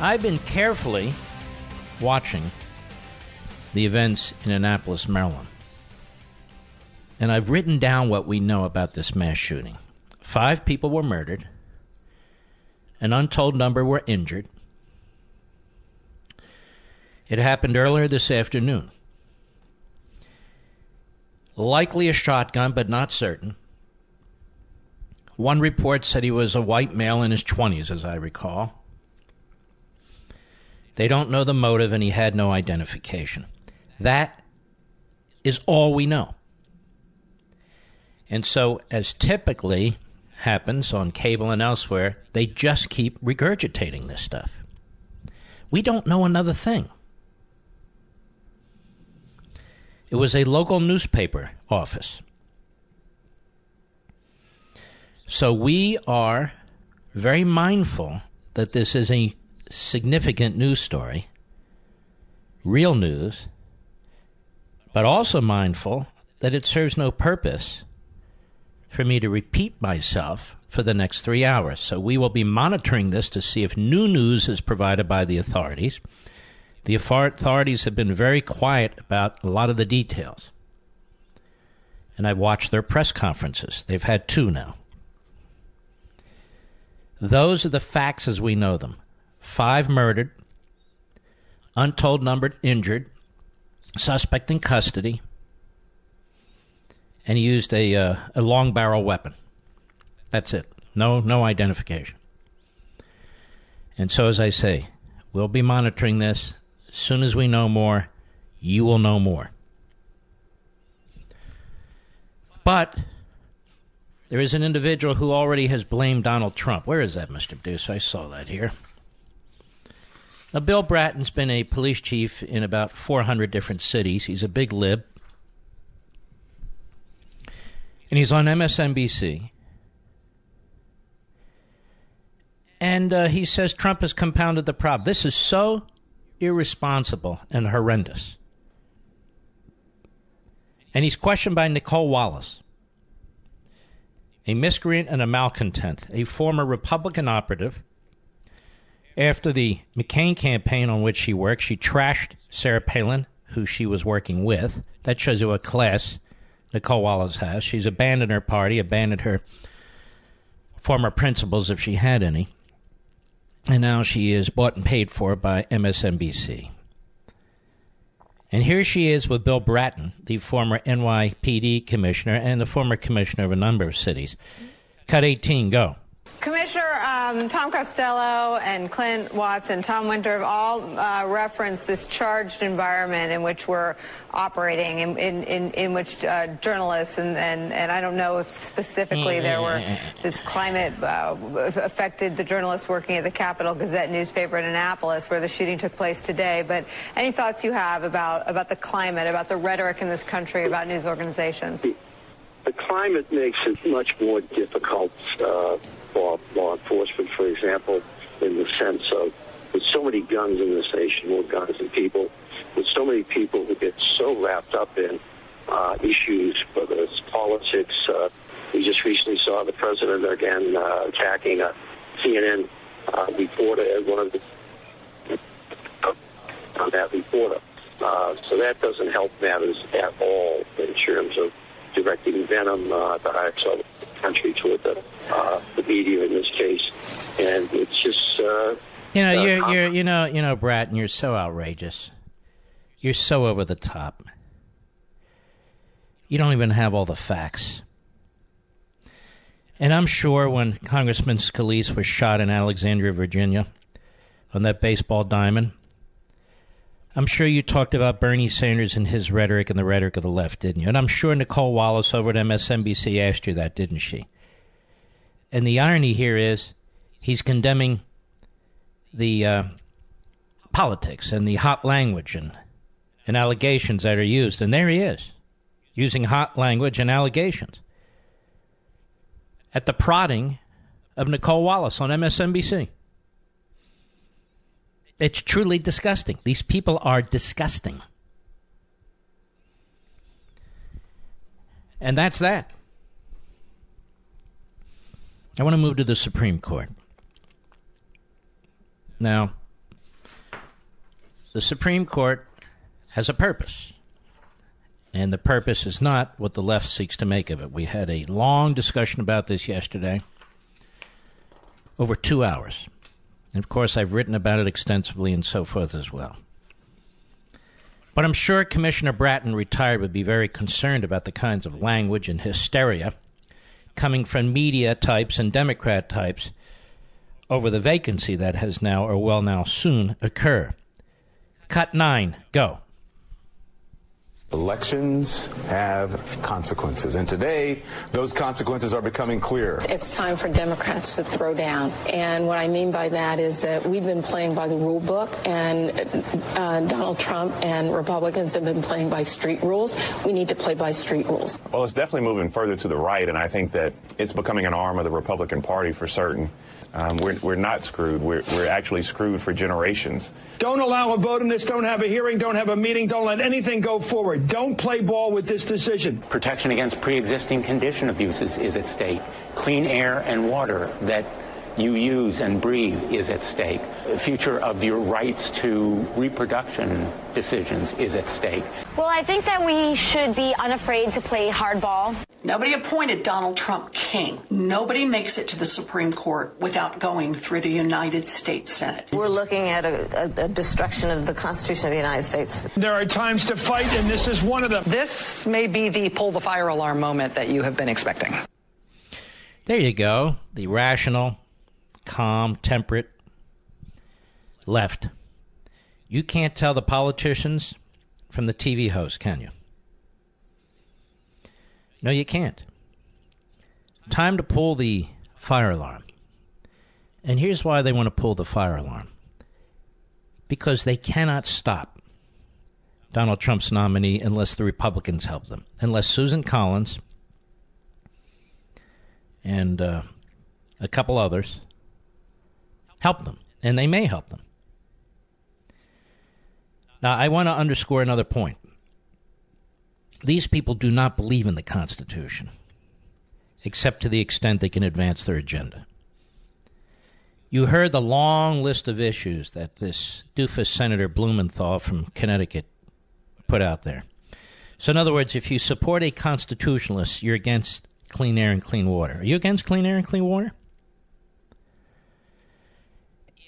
I've been carefully watching the events in Annapolis, Maryland. And I've written down what we know about this mass shooting. Five people were murdered, an untold number were injured. It happened earlier this afternoon. Likely a shotgun, but not certain. One report said he was a white male in his 20s, as I recall. They don't know the motive, and he had no identification. That is all we know. And so, as typically happens on cable and elsewhere, they just keep regurgitating this stuff. We don't know another thing. It was a local newspaper office. So we are very mindful that this is a significant news story, real news, but also mindful that it serves no purpose for me to repeat myself for the next three hours. So we will be monitoring this to see if new news is provided by the authorities. The authorities have been very quiet about a lot of the details. And I've watched their press conferences. They've had two now. Those are the facts as we know them five murdered, untold number injured, suspect in custody, and he used a, uh, a long barrel weapon. That's it. No, no identification. And so, as I say, we'll be monitoring this. As soon as we know more, you will know more. But there is an individual who already has blamed Donald Trump. Where is that, Mr. Deuce? I saw that here. Now, Bill Bratton's been a police chief in about 400 different cities. He's a big lib. And he's on MSNBC. And uh, he says Trump has compounded the problem. This is so irresponsible and horrendous. And he's questioned by Nicolle Wallace, a miscreant and a malcontent, a former Republican operative after the McCain campaign on which she worked, she trashed Sarah Palin, who she was working with. That shows you what class Nicolle Wallace has. She's abandoned her party, abandoned her former principles if she had any. And now she is bought and paid for by MSNBC. And here she is with Bill Bratton, the former NYPD commissioner and the former commissioner of a number of cities. Cut 18, go. Commissioner um, Tom Costello and Clint Watts and Tom Winter have all uh, referenced this charged environment in which we're operating, in, in, in, in which uh, journalists, and, and, and I don't know if specifically there were this climate uh, affected the journalists working at the Capital Gazette newspaper in Annapolis where the shooting took place today. But any thoughts you have about, about the climate, about the rhetoric in this country, about news organizations? The climate makes it much more difficult for law enforcement, for example, in the sense of with so many guns in this nation, more guns than people, with so many people who get so wrapped up in uh, issues, whether it's politics. Uh, we just recently saw the president again uh, attacking a CNN uh, reporter as one of the on that reporter. Uh, so that doesn't help matters at all in terms of directing venom uh, the higher country toward the, uh, the media in this case. And it's just. Uh, You know, uh, you're, you're, you know, you know, Bratton, you're so outrageous. You're so over the top. You don't even have all the facts. And I'm sure when Congressman Scalise was shot in Alexandria, Virginia, on that baseball diamond, I'm sure you talked about Bernie Sanders and his rhetoric and the rhetoric of the left, didn't you? And I'm sure Nicolle Wallace over at MSNBC asked you that, didn't she? And the irony here is he's condemning the uh, politics and the hot language and, and allegations that are used. And there he is, using hot language and allegations at the prodding of Nicolle Wallace on MSNBC. It's truly disgusting. These people are disgusting. And that's that. I want to move to the Supreme Court. Now, the Supreme Court has a purpose. And the purpose is not what the left seeks to make of it. We had a long discussion about this yesterday, over two hours. And of course, I've written about it extensively and so forth as well. But I'm sure Commissioner Bratton, retired, would be very concerned about the kinds of language and hysteria coming from media types and Democrat types over the vacancy that has now, or will now soon, occur. Cut nine, go. Elections have consequences, and today those consequences are becoming clear. It's time for Democrats to throw down. And what I mean by that is that we've been playing by the rule book, and uh, Donald Trump and Republicans have been playing by street rules. We need to play by street rules. Well, it's definitely moving further to the right, and I think that it's becoming an arm of the Republican Party for certain. Um, we're, we're not screwed. We're, we're actually screwed for generations. Don't allow a vote on this. Don't have a hearing. Don't have a meeting. Don't let anything go forward. Don't play ball with this decision. Protection against pre-existing condition abuses is at stake. Clean air and water that you use and breathe is at stake. The future of your rights to reproduction decisions is at stake. Well, I think that we should be unafraid to play hardball. Nobody appointed Donald Trump king. Nobody makes it to the Supreme Court without going through the United States Senate. We're looking at a, a, a destruction of the Constitution of the United States. There are times to fight, and this is one of them. This may be the pull the fire alarm moment that you have been expecting. There you go. The rational, calm, temperate left. You can't tell the politicians from the TV host, can you? No, you can't. Time to pull the fire alarm. And here's why they want to pull the fire alarm because they cannot stop Donald Trump's nominee unless the Republicans help them, unless Susan Collins and uh, a couple others help them, and they may help them. Now, I want to underscore another point. These people do not believe in the Constitution, except to the extent they can advance their agenda. You heard the long list of issues that this doofus Senator Blumenthal from Connecticut put out there. So, in other words, if you support a constitutionalist, you're against clean air and clean water. Are you against clean air and clean water?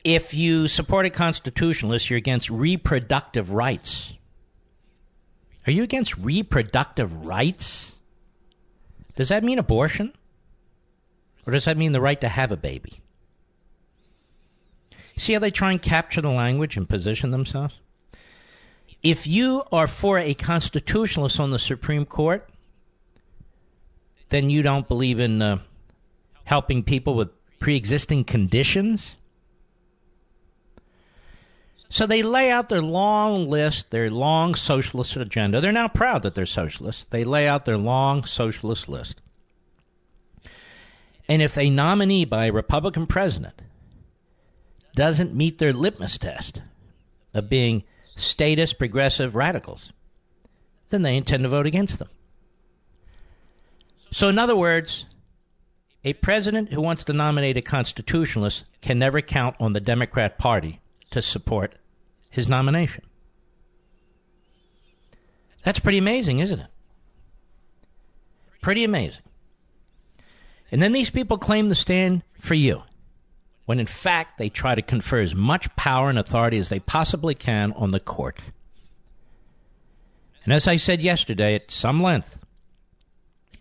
If you support a constitutionalist, you're against reproductive rights. Are you against reproductive rights? Does that mean abortion? Or does that mean the right to have a baby? See how they try and capture the language and position themselves? If you are for a constitutionalist on the Supreme Court, then you don't believe in uh, helping people with pre existing conditions? So they lay out their long list, their long socialist agenda. They're now proud that they're socialists. They lay out their long socialist list. And if a nominee by a Republican president doesn't meet their litmus test of being statist progressive radicals, then they intend to vote against them. So, in other words, a president who wants to nominate a constitutionalist can never count on the Democrat Party to support his nomination. That's pretty amazing, isn't it? Pretty amazing. And then these people claim to stand for you, when in fact they try to confer as much power and authority as they possibly can on the court. And as I said yesterday at some length,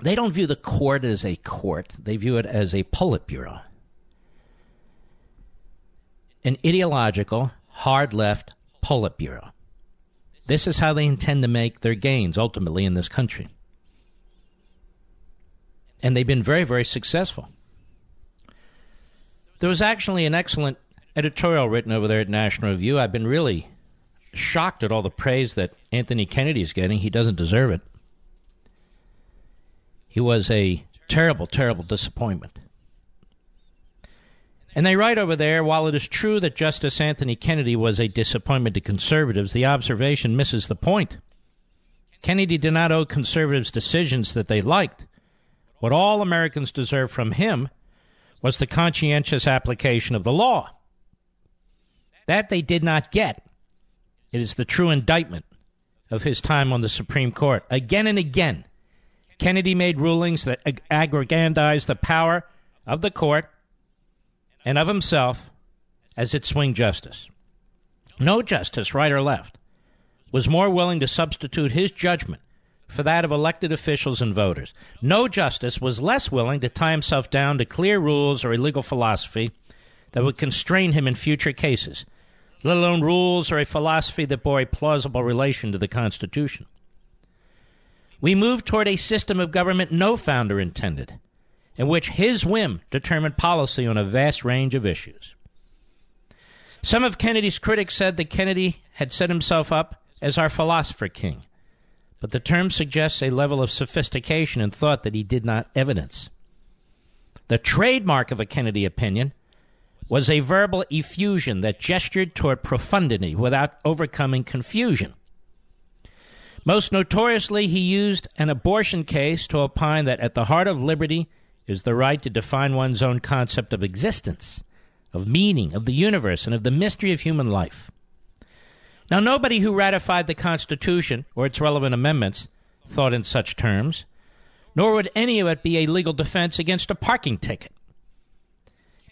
they don't view the court as a court, they view it as a Politburo an ideological, hard left Politburo. This is how they intend to make their gains ultimately in this country. And they've been very, very successful. There was actually an excellent editorial written over there at National Review. I've been really shocked at all the praise that Anthony Kennedy is getting. He doesn't deserve it. He was a terrible, terrible disappointment. And they write over there while it is true that Justice Anthony Kennedy was a disappointment to conservatives, the observation misses the point. Kennedy did not owe conservatives decisions that they liked. What all Americans deserve from him was the conscientious application of the law. That they did not get. It is the true indictment of his time on the Supreme Court. Again and again, Kennedy made rulings that ag- aggrandized the power of the court and of himself as its swing justice. No justice, right or left, was more willing to substitute his judgment for that of elected officials and voters. No justice was less willing to tie himself down to clear rules or a legal philosophy that would constrain him in future cases, let alone rules or a philosophy that bore a plausible relation to the Constitution. We moved toward a system of government no founder intended, in which his whim determined policy on a vast range of issues. Some of Kennedy's critics said that Kennedy had set himself up as our philosopher king, but the term suggests a level of sophistication and thought that he did not evidence. The trademark of a Kennedy opinion was a verbal effusion that gestured toward profundity without overcoming confusion. Most notoriously, he used an abortion case to opine that at the heart of liberty is the right to define one's own concept of existence, of meaning, of the universe, and of the mystery of human life. Now, nobody who ratified the Constitution or its relevant amendments thought in such terms, nor would any of it be a legal defense against a parking ticket.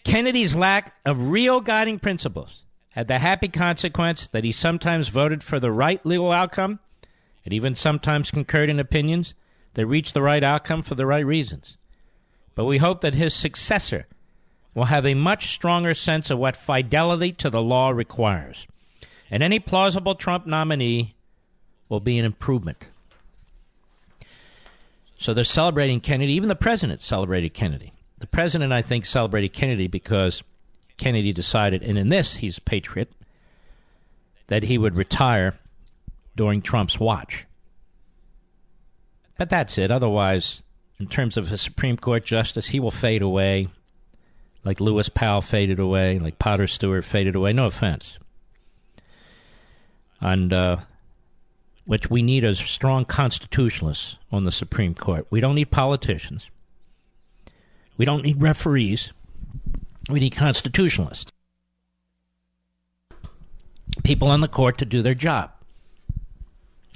Kennedy's lack of real guiding principles had the happy consequence that he sometimes voted for the right legal outcome and even sometimes concurred in opinions that reached the right outcome for the right reasons. But we hope that his successor will have a much stronger sense of what fidelity to the law requires. And any plausible Trump nominee will be an improvement. So they're celebrating Kennedy. Even the president celebrated Kennedy. The president, I think, celebrated Kennedy because Kennedy decided, and in this he's a patriot, that he would retire during Trump's watch. But that's it. Otherwise, in terms of a Supreme Court justice, he will fade away like Lewis Powell faded away, like Potter Stewart faded away. No offense. And uh, which we need as strong constitutionalists on the Supreme Court. We don't need politicians. We don't need referees. We need constitutionalists. People on the court to do their job.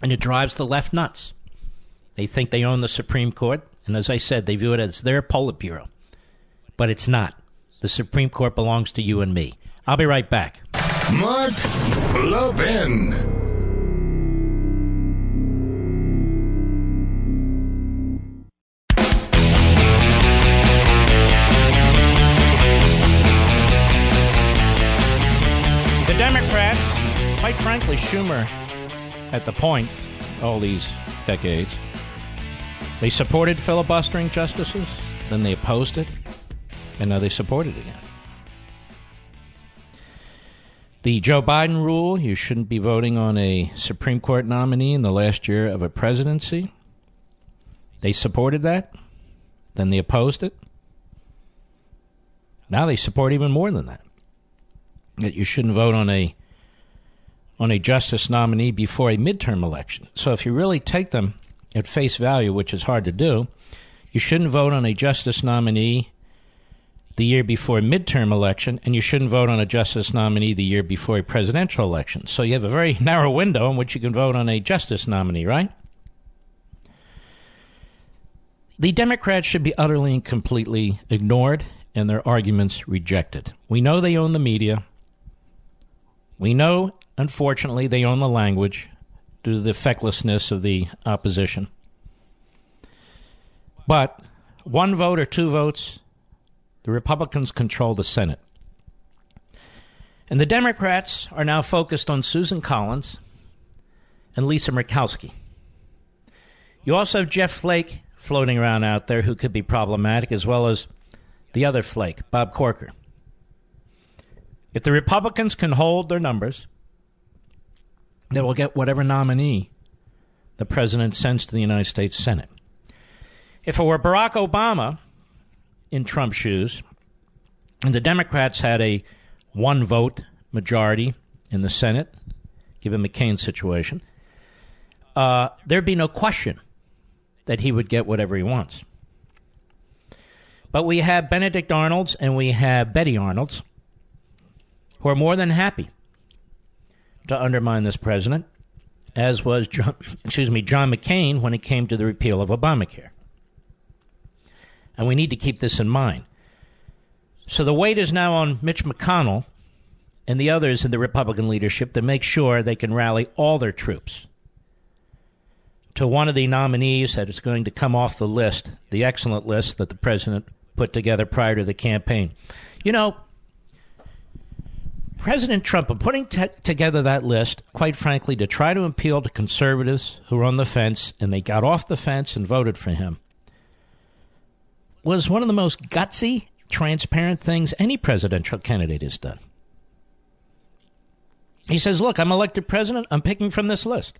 And it drives the left nuts. They think they own the Supreme Court, and as I said, they view it as their Politburo. But it's not. The Supreme Court belongs to you and me. I'll be right back. Mark Levin. The Democrats, quite frankly, Schumer, at the point, all these decades, they supported filibustering justices, then they opposed it, and now they support it again. The Joe Biden rule you shouldn't be voting on a Supreme Court nominee in the last year of a presidency. They supported that, then they opposed it. Now they support even more than that. That you shouldn't vote on a on a justice nominee before a midterm election. So if you really take them at face value, which is hard to do, you shouldn't vote on a justice nominee the year before a midterm election, and you shouldn't vote on a justice nominee the year before a presidential election. So you have a very narrow window in which you can vote on a justice nominee, right? The Democrats should be utterly and completely ignored and their arguments rejected. We know they own the media. We know, unfortunately, they own the language due to the fecklessness of the opposition. But one vote or two votes, the Republicans control the Senate. And the Democrats are now focused on Susan Collins and Lisa Murkowski. You also have Jeff Flake floating around out there who could be problematic, as well as the other Flake, Bob Corker. If the Republicans can hold their numbers, they will get whatever nominee the president sends to the United States Senate. If it were Barack Obama in Trump's shoes, and the Democrats had a one vote majority in the Senate, given McCain's situation, uh, there'd be no question that he would get whatever he wants. But we have Benedict Arnolds and we have Betty Arnolds who are more than happy to undermine this president, as was John, excuse me John McCain when it came to the repeal of Obamacare. And we need to keep this in mind. So the weight is now on Mitch McConnell and the others in the Republican leadership to make sure they can rally all their troops to one of the nominees that is going to come off the list, the excellent list that the president put together prior to the campaign. You know, President Trump, in putting t- together that list, quite frankly, to try to appeal to conservatives who were on the fence and they got off the fence and voted for him, was one of the most gutsy, transparent things any presidential candidate has done. He says, Look, I'm elected president, I'm picking from this list.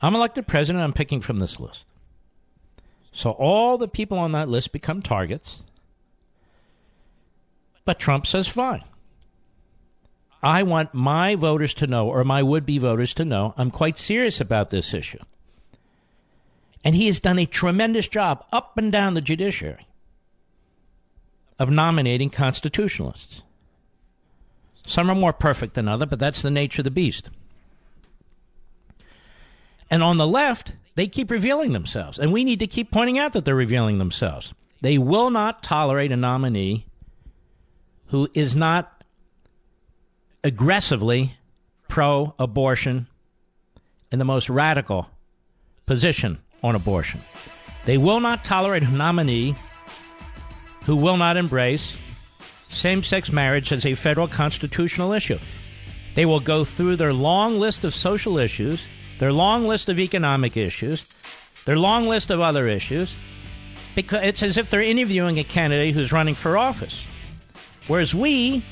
I'm elected president, I'm picking from this list. So all the people on that list become targets. But Trump says, fine. I want my voters to know, or my would be voters to know, I'm quite serious about this issue. And he has done a tremendous job up and down the judiciary of nominating constitutionalists. Some are more perfect than others, but that's the nature of the beast. And on the left, they keep revealing themselves. And we need to keep pointing out that they're revealing themselves. They will not tolerate a nominee who is not aggressively pro abortion in the most radical position on abortion. They will not tolerate a nominee who will not embrace same sex marriage as a federal constitutional issue. They will go through their long list of social issues, their long list of economic issues, their long list of other issues, because it's as if they're interviewing a candidate who's running for office. Whereas we,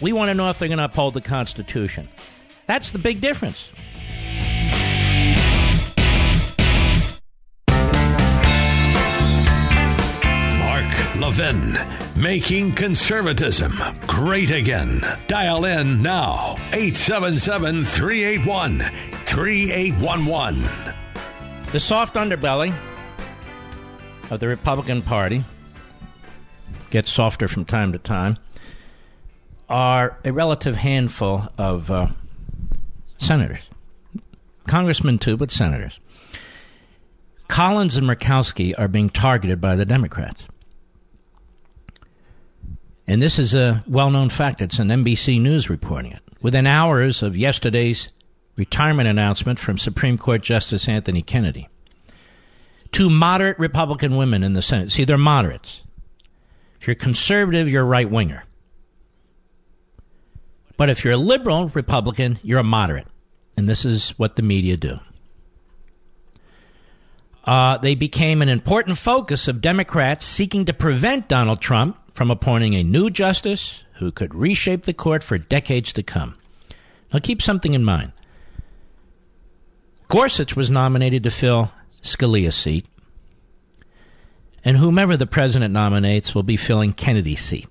we want to know if they're going to uphold the Constitution. That's the big difference. Mark Levin, making conservatism great again. Dial in now, 877 381 3811. The soft underbelly of the Republican Party gets softer from time to time are a relative handful of uh, senators, congressmen too, but senators. Collins and Murkowski are being targeted by the Democrats. And this is a well known fact. It's an NBC News reporting it. Within hours of yesterday's retirement announcement from Supreme Court Justice Anthony Kennedy, two moderate Republican women in the Senate. See, they're moderates. If you're conservative, you're right winger. But if you're a liberal Republican, you're a moderate. And this is what the media do. Uh, they became an important focus of Democrats seeking to prevent Donald Trump from appointing a new justice who could reshape the court for decades to come. Now, keep something in mind. Gorsuch was nominated to fill Scalia's seat, and whomever the president nominates will be filling Kennedy's seat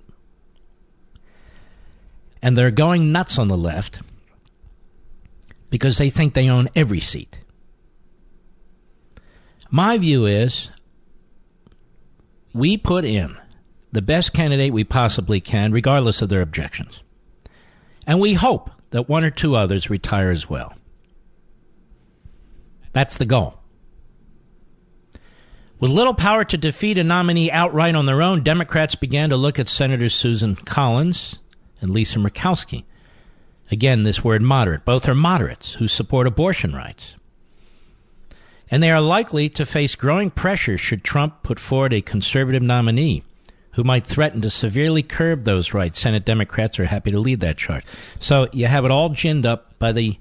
and they're going nuts on the left because they think they own every seat. My view is we put in the best candidate we possibly can, regardless of their objections. And we hope that one or two others retire as well. That's the goal. With little power to defeat a nominee outright on their own, Democrats began to look at Senator Susan Collins and Lisa Murkowski. Again, this word moderate. Both are moderates who support abortion rights. And they are likely to face growing pressure should Trump put forward a conservative nominee who might threaten to severely curb those rights. Senate Democrats are happy to lead that charge. So you have it all ginned up by the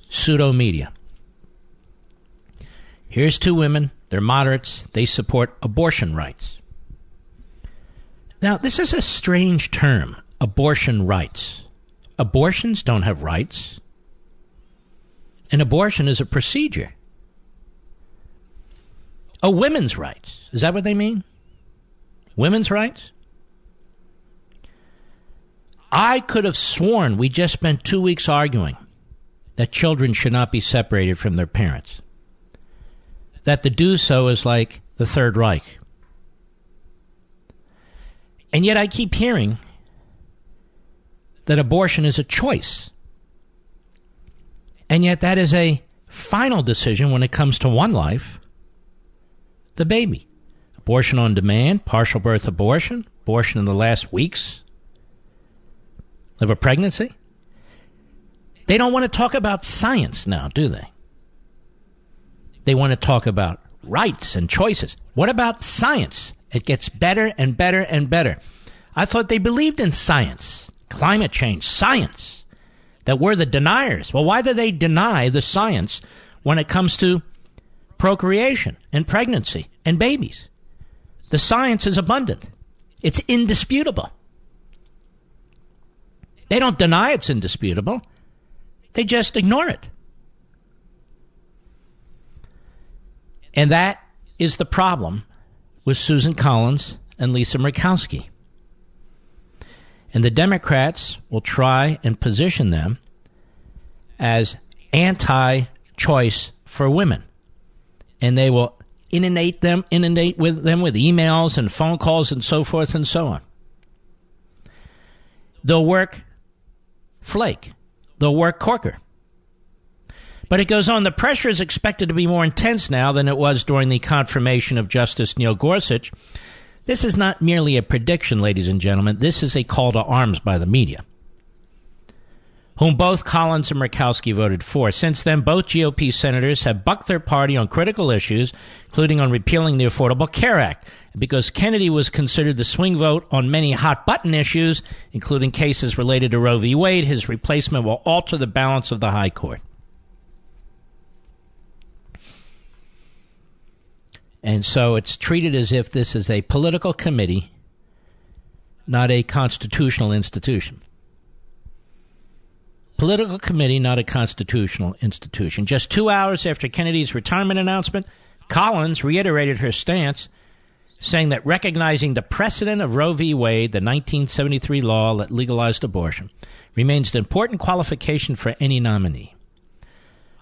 pseudo media. Here's two women. They're moderates. They support abortion rights. Now, this is a strange term abortion rights. Abortions don't have rights. An abortion is a procedure. Oh, women's rights. Is that what they mean? Women's rights? I could have sworn we just spent two weeks arguing that children should not be separated from their parents. That to do so is like the Third Reich. And yet I keep hearing that abortion is a choice. And yet that is a final decision when it comes to one life the baby. Abortion on demand, partial birth abortion, abortion in the last weeks of a pregnancy. They don't want to talk about science now, do they? They want to talk about rights and choices. What about science? It gets better and better and better. I thought they believed in science, climate change, science, that we're the deniers. Well, why do they deny the science when it comes to procreation and pregnancy and babies? The science is abundant, it's indisputable. They don't deny it's indisputable, they just ignore it. And that is the problem with Susan Collins and Lisa Murkowski. And the Democrats will try and position them as anti choice for women. And they will inundate them inundate with them with emails and phone calls and so forth and so on. They'll work Flake. They'll work Corker. But it goes on the pressure is expected to be more intense now than it was during the confirmation of Justice Neil Gorsuch. This is not merely a prediction, ladies and gentlemen. This is a call to arms by the media, whom both Collins and Murkowski voted for. Since then, both GOP senators have bucked their party on critical issues, including on repealing the Affordable Care Act. Because Kennedy was considered the swing vote on many hot button issues, including cases related to Roe v. Wade, his replacement will alter the balance of the High Court. And so it's treated as if this is a political committee, not a constitutional institution. Political committee, not a constitutional institution. Just two hours after Kennedy's retirement announcement, Collins reiterated her stance, saying that recognizing the precedent of Roe v. Wade, the 1973 law that legalized abortion, remains an important qualification for any nominee.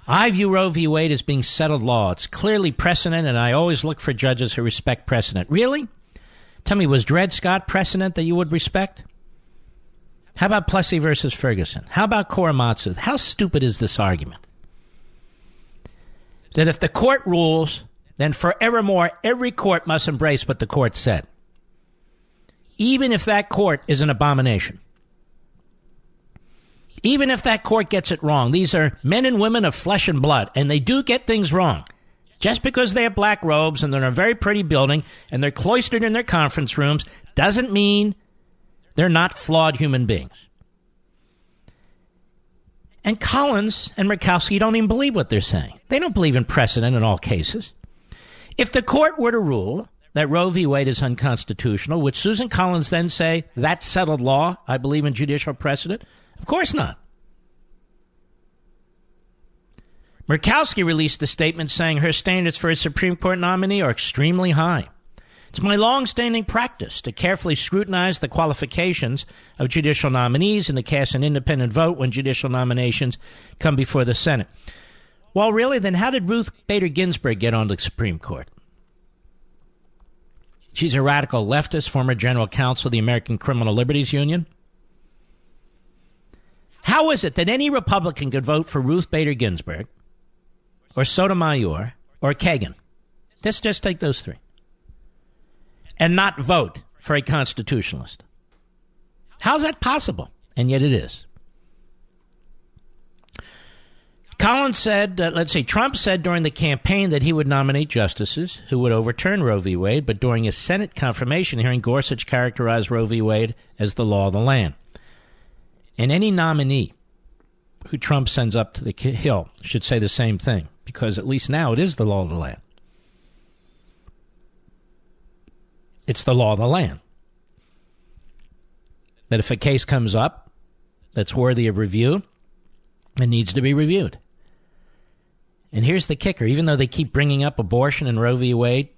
I view Roe v. Wade as being settled law. It's clearly precedent, and I always look for judges who respect precedent. Really? Tell me, was Dred Scott precedent that you would respect? How about Plessy versus Ferguson? How about Korematsu? How stupid is this argument? That if the court rules, then forevermore every court must embrace what the court said. Even if that court is an abomination. Even if that court gets it wrong, these are men and women of flesh and blood, and they do get things wrong. Just because they have black robes and they're in a very pretty building and they're cloistered in their conference rooms doesn't mean they're not flawed human beings. And Collins and Murkowski don't even believe what they're saying. They don't believe in precedent in all cases. If the court were to rule that Roe v. Wade is unconstitutional, would Susan Collins then say, that's settled law? I believe in judicial precedent? Of course not. Murkowski released a statement saying her standards for a Supreme Court nominee are extremely high. It's my long-standing practice to carefully scrutinize the qualifications of judicial nominees and to cast an independent vote when judicial nominations come before the Senate. Well, really, then how did Ruth Bader Ginsburg get on the Supreme Court? She's a radical leftist, former general counsel of the American Criminal Liberties Union. How is it that any Republican could vote for Ruth Bader Ginsburg or Sotomayor or Kagan? Let's just take those three. And not vote for a constitutionalist. How's that possible? And yet it is. Collins said, uh, let's see, Trump said during the campaign that he would nominate justices who would overturn Roe v. Wade, but during his Senate confirmation hearing, Gorsuch characterized Roe v. Wade as the law of the land. And any nominee who Trump sends up to the Hill should say the same thing, because at least now it is the law of the land. It's the law of the land. that if a case comes up that's worthy of review, it needs to be reviewed. And here's the kicker even though they keep bringing up abortion and Roe v. Wade,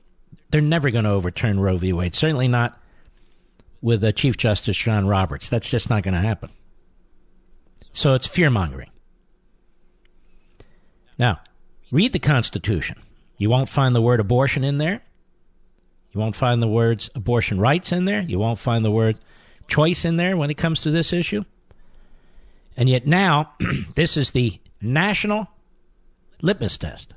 they're never going to overturn Roe v. Wade. Certainly not with uh, Chief Justice John Roberts. That's just not going to happen. So it's fear mongering. Now, read the Constitution. You won't find the word abortion in there. You won't find the words abortion rights in there. You won't find the word choice in there when it comes to this issue. And yet now, this is the national litmus test.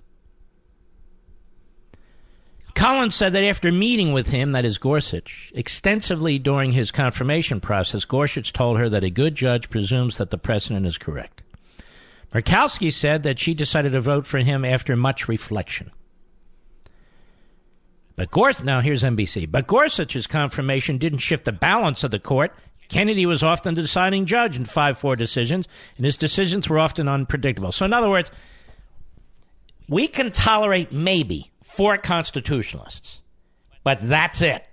Collins said that after meeting with him, that is Gorsuch, extensively during his confirmation process, Gorsuch told her that a good judge presumes that the precedent is correct. Murkowski said that she decided to vote for him after much reflection. But Gorsuch, now here's NBC. But Gorsuch's confirmation didn't shift the balance of the court. Kennedy was often the deciding judge in 5 4 decisions, and his decisions were often unpredictable. So, in other words, we can tolerate maybe four constitutionalists, but that's it.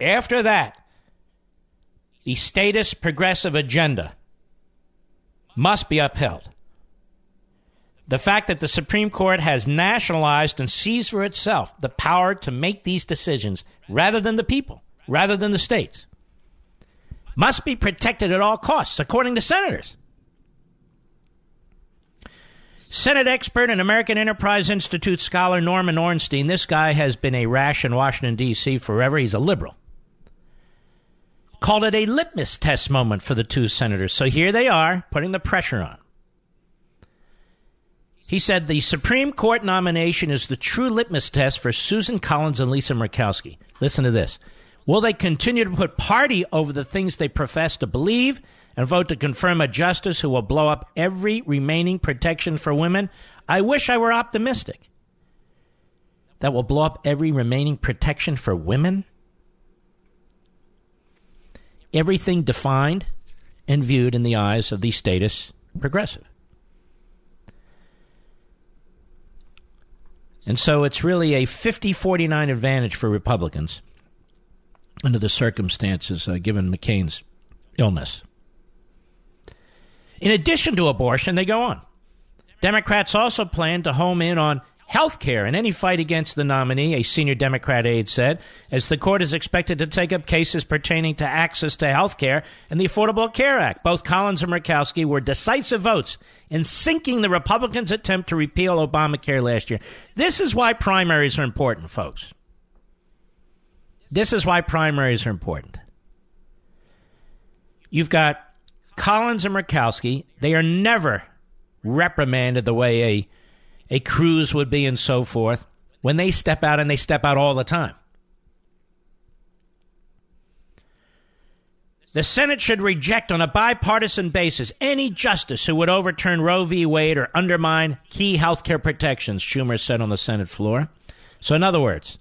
After that, the statist progressive agenda must be upheld. The fact that the Supreme Court has nationalized and seized for itself the power to make these decisions rather than the people, rather than the states, must be protected at all costs, according to senators. Senate expert and American Enterprise Institute scholar Norman Ornstein, this guy has been a rash in Washington, D.C. forever. He's a liberal. Called it a litmus test moment for the two senators. So here they are, putting the pressure on. He said the Supreme Court nomination is the true litmus test for Susan Collins and Lisa Murkowski. Listen to this. Will they continue to put party over the things they profess to believe and vote to confirm a justice who will blow up every remaining protection for women? I wish I were optimistic. That will blow up every remaining protection for women? Everything defined and viewed in the eyes of the statist progressive. And so it's really a 50 49 advantage for Republicans under the circumstances uh, given McCain's illness. In addition to abortion, they go on. Democrats also plan to home in on health care in any fight against the nominee, a senior Democrat aide said, as the court is expected to take up cases pertaining to access to health care and the Affordable Care Act. Both Collins and Murkowski were decisive votes in sinking the Republicans' attempt to repeal Obamacare last year. This is why primaries are important, folks. This is why primaries are important. You've got Collins and Murkowski. They are never reprimanded the way a, a Cruz would be and so forth when they step out and they step out all the time. The Senate should reject on a bipartisan basis any justice who would overturn Roe v. Wade or undermine key health care protections, Schumer said on the Senate floor. So, in other words,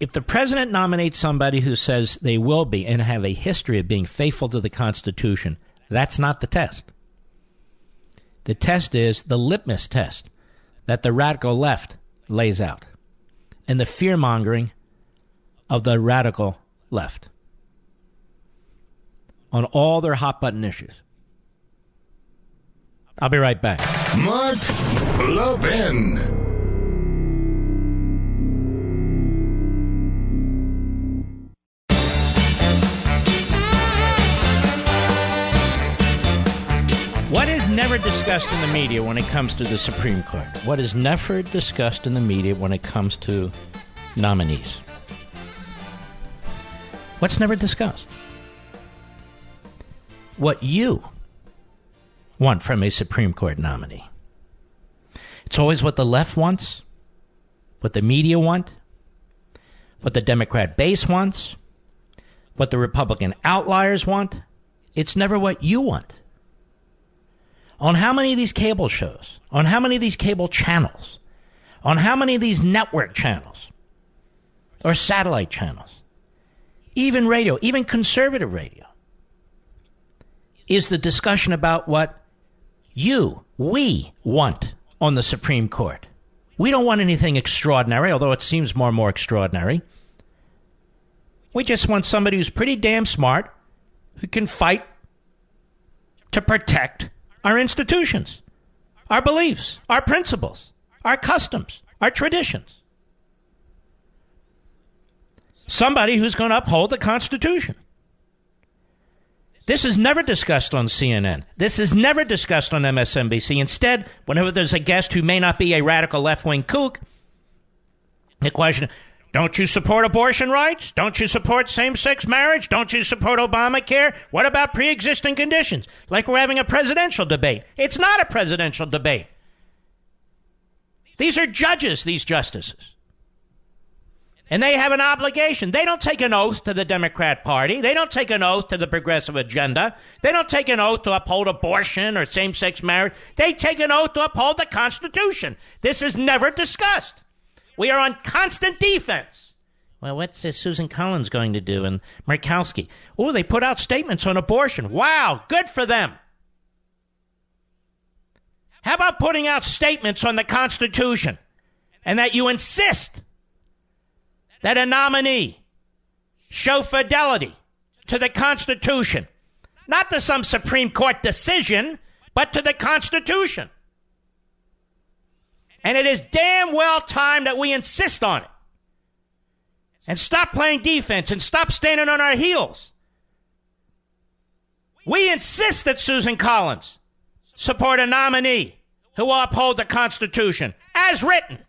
if the president nominates somebody who says they will be and have a history of being faithful to the Constitution, that's not the test. The test is the litmus test that the radical left lays out and the fear mongering of the radical left on all their hot button issues. I'll be right back. Mark Levin. Never discussed in the media when it comes to the Supreme Court? What is never discussed in the media when it comes to nominees? What's never discussed? What you want from a Supreme Court nominee. It's always what the left wants, what the media want, what the Democrat base wants, what the Republican outliers want. It's never what you want on how many of these cable shows, on how many of these cable channels, on how many of these network channels or satellite channels, even radio, even conservative radio, is the discussion about what you, we want on the Supreme Court. We don't want anything extraordinary, although it seems more and more extraordinary. We just want somebody who's pretty damn smart who can fight to protect our institutions, our beliefs, our principles, our customs, our traditions. Somebody who's going to uphold the Constitution. This is never discussed on CNN. This is never discussed on MSNBC. Instead, whenever there's a guest who may not be a radical left wing kook, the question don't you support abortion rights? Don't you support same sex marriage? Don't you support Obamacare? What about pre existing conditions? Like we're having a presidential debate. It's not a presidential debate. These are judges, these justices. And they have an obligation. They don't take an oath to the Democrat Party. They don't take an oath to the progressive agenda. They don't take an oath to uphold abortion or same sex marriage. They take an oath to uphold the Constitution. This is never discussed. We are on constant defense. Well, what's uh, Susan Collins going to do? And Murkowski. Oh, they put out statements on abortion. Wow, good for them. How about putting out statements on the Constitution and that you insist that a nominee show fidelity to the Constitution, not to some Supreme Court decision, but to the Constitution. And it is damn well time that we insist on it. And stop playing defense and stop standing on our heels. We insist that Susan Collins support a nominee who will uphold the Constitution as written.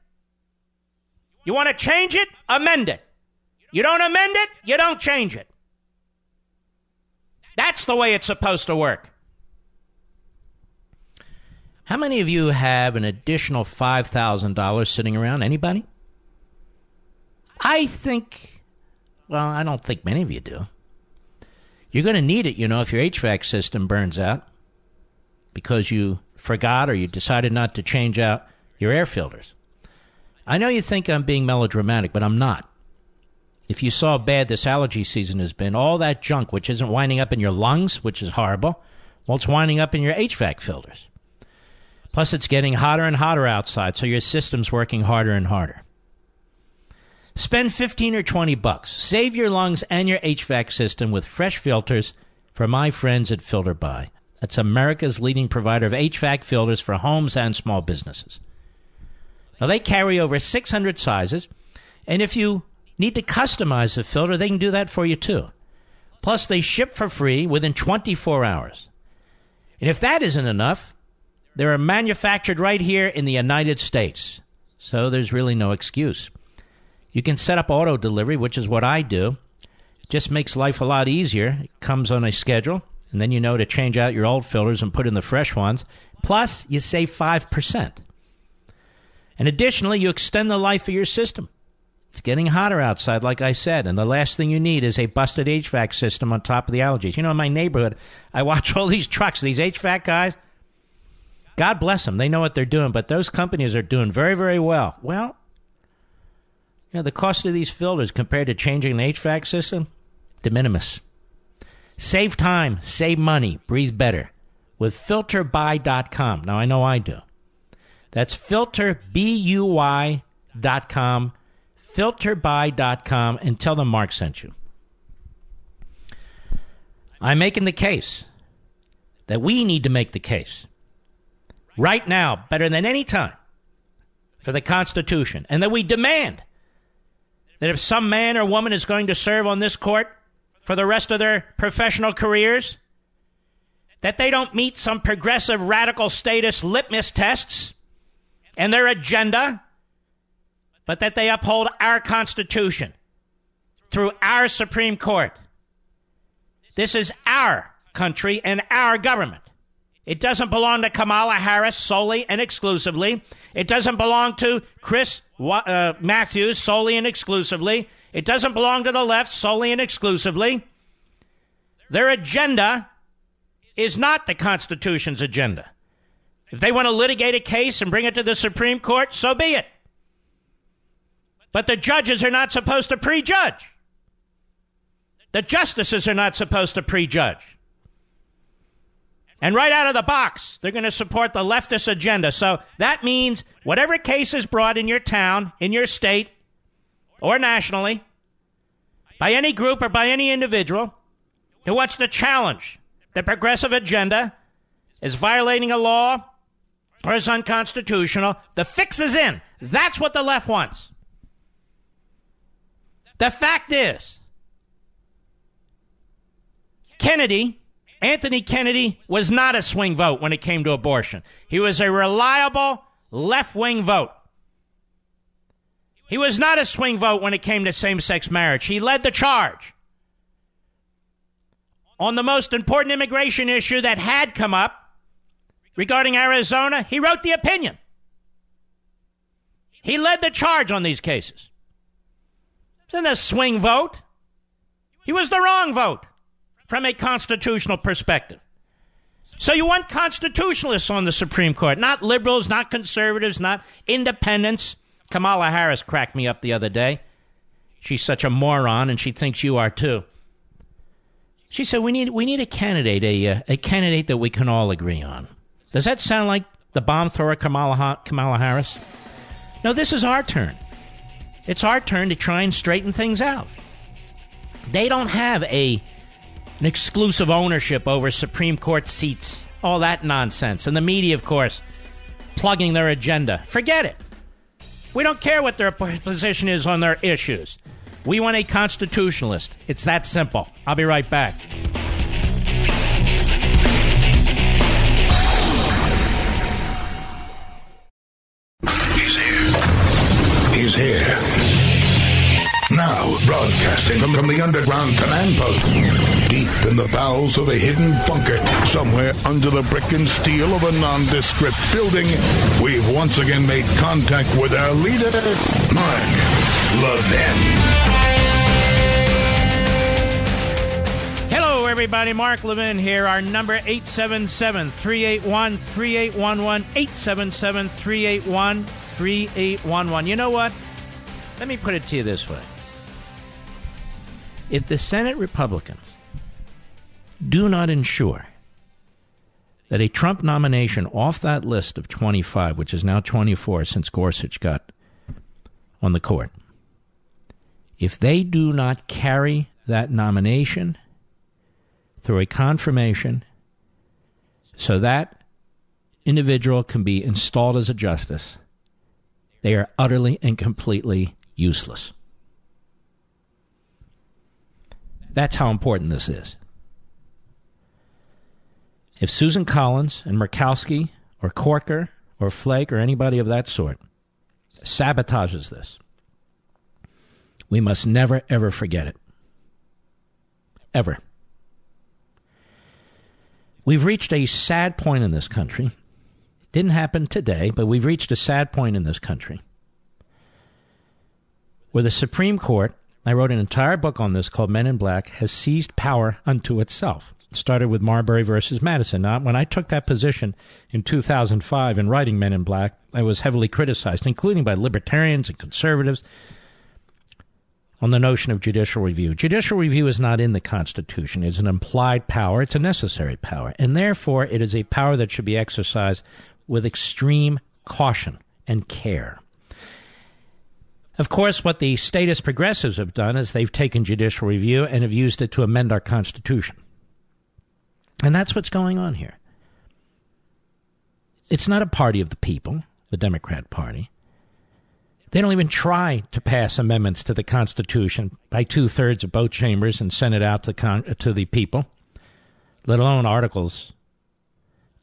You want to change it? Amend it. You don't amend it, you don't change it. That's the way it's supposed to work. How many of you have an additional $5,000 sitting around? Anybody? I think, well, I don't think many of you do. You're going to need it, you know, if your HVAC system burns out because you forgot or you decided not to change out your air filters. I know you think I'm being melodramatic, but I'm not. If you saw how bad this allergy season has been, all that junk, which isn't winding up in your lungs, which is horrible, well, it's winding up in your HVAC filters. Plus, it's getting hotter and hotter outside, so your system's working harder and harder. Spend 15 or 20 bucks. Save your lungs and your HVAC system with fresh filters from my friends at FilterBuy. That's America's leading provider of HVAC filters for homes and small businesses. Now, they carry over 600 sizes, and if you need to customize the filter, they can do that for you too. Plus, they ship for free within 24 hours. And if that isn't enough, they're manufactured right here in the United States. So there's really no excuse. You can set up auto delivery, which is what I do. It just makes life a lot easier. It comes on a schedule, and then you know to change out your old filters and put in the fresh ones. Plus, you save 5%. And additionally, you extend the life of your system. It's getting hotter outside, like I said, and the last thing you need is a busted HVAC system on top of the allergies. You know, in my neighborhood, I watch all these trucks, these HVAC guys. God bless them. They know what they're doing, but those companies are doing very, very well. Well, you know, the cost of these filters compared to changing an HVAC system, de minimis. Save time, save money, breathe better with filterbuy.com. Now, I know I do. That's filterbuy.com, filterbuy.com, and tell them Mark sent you. I'm making the case that we need to make the case right now, better than any time, for the Constitution, and that we demand that if some man or woman is going to serve on this court for the rest of their professional careers, that they don't meet some progressive radical statist litmus tests and their agenda, but that they uphold our Constitution through our Supreme Court. This is our country and our government. It doesn't belong to Kamala Harris solely and exclusively. It doesn't belong to Chris uh, Matthews solely and exclusively. It doesn't belong to the left solely and exclusively. Their agenda is not the Constitution's agenda. If they want to litigate a case and bring it to the Supreme Court, so be it. But the judges are not supposed to prejudge. The justices are not supposed to prejudge. And right out of the box, they're going to support the leftist agenda. So that means whatever case is brought in your town, in your state, or nationally, by any group or by any individual who wants to challenge the progressive agenda is violating a law or is unconstitutional, the fix is in. That's what the left wants. The fact is, Kennedy, Anthony Kennedy, was not a swing vote when it came to abortion. He was a reliable left wing vote. He was not a swing vote when it came to same sex marriage. He led the charge. On the most important immigration issue that had come up regarding Arizona, he wrote the opinion. He led the charge on these cases. It wasn't a swing vote. He was the wrong vote from a constitutional perspective. So you want constitutionalists on the Supreme Court, not liberals, not conservatives, not independents. Kamala Harris cracked me up the other day. She's such a moron, and she thinks you are too. She said we need we need a candidate, a uh, a candidate that we can all agree on. Does that sound like the bomb thrower Kamala Kamala Harris? No, this is our turn. It's our turn to try and straighten things out. They don't have a an exclusive ownership over Supreme Court seats, all that nonsense, and the media, of course, plugging their agenda. Forget it. We don't care what their position is on their issues. We want a constitutionalist. It's that simple. I'll be right back. He's here. He's here. Broadcasting from, from the underground command post, deep in the bowels of a hidden bunker, somewhere under the brick and steel of a nondescript building, we've once again made contact with our leader, Mark Levin. Hello, everybody. Mark Levin here. Our number 877 381 3811. 877 381 3811. You know what? Let me put it to you this way. If the Senate Republicans do not ensure that a Trump nomination off that list of 25, which is now 24 since Gorsuch got on the court, if they do not carry that nomination through a confirmation so that individual can be installed as a justice, they are utterly and completely useless. That's how important this is. If Susan Collins and Murkowski or Corker or Flake or anybody of that sort sabotages this, we must never, ever forget it. Ever. We've reached a sad point in this country. Didn't happen today, but we've reached a sad point in this country where the Supreme Court I wrote an entire book on this called Men in Black, has seized power unto itself. It started with Marbury versus Madison. Now, when I took that position in 2005 in writing Men in Black, I was heavily criticized, including by libertarians and conservatives, on the notion of judicial review. Judicial review is not in the Constitution. It's an implied power. It's a necessary power. And therefore, it is a power that should be exercised with extreme caution and care. Of course, what the statist progressives have done is they've taken judicial review and have used it to amend our Constitution. And that's what's going on here. It's not a party of the people, the Democrat Party. They don't even try to pass amendments to the Constitution by two thirds of both chambers and send it out to, con- to the people, let alone articles,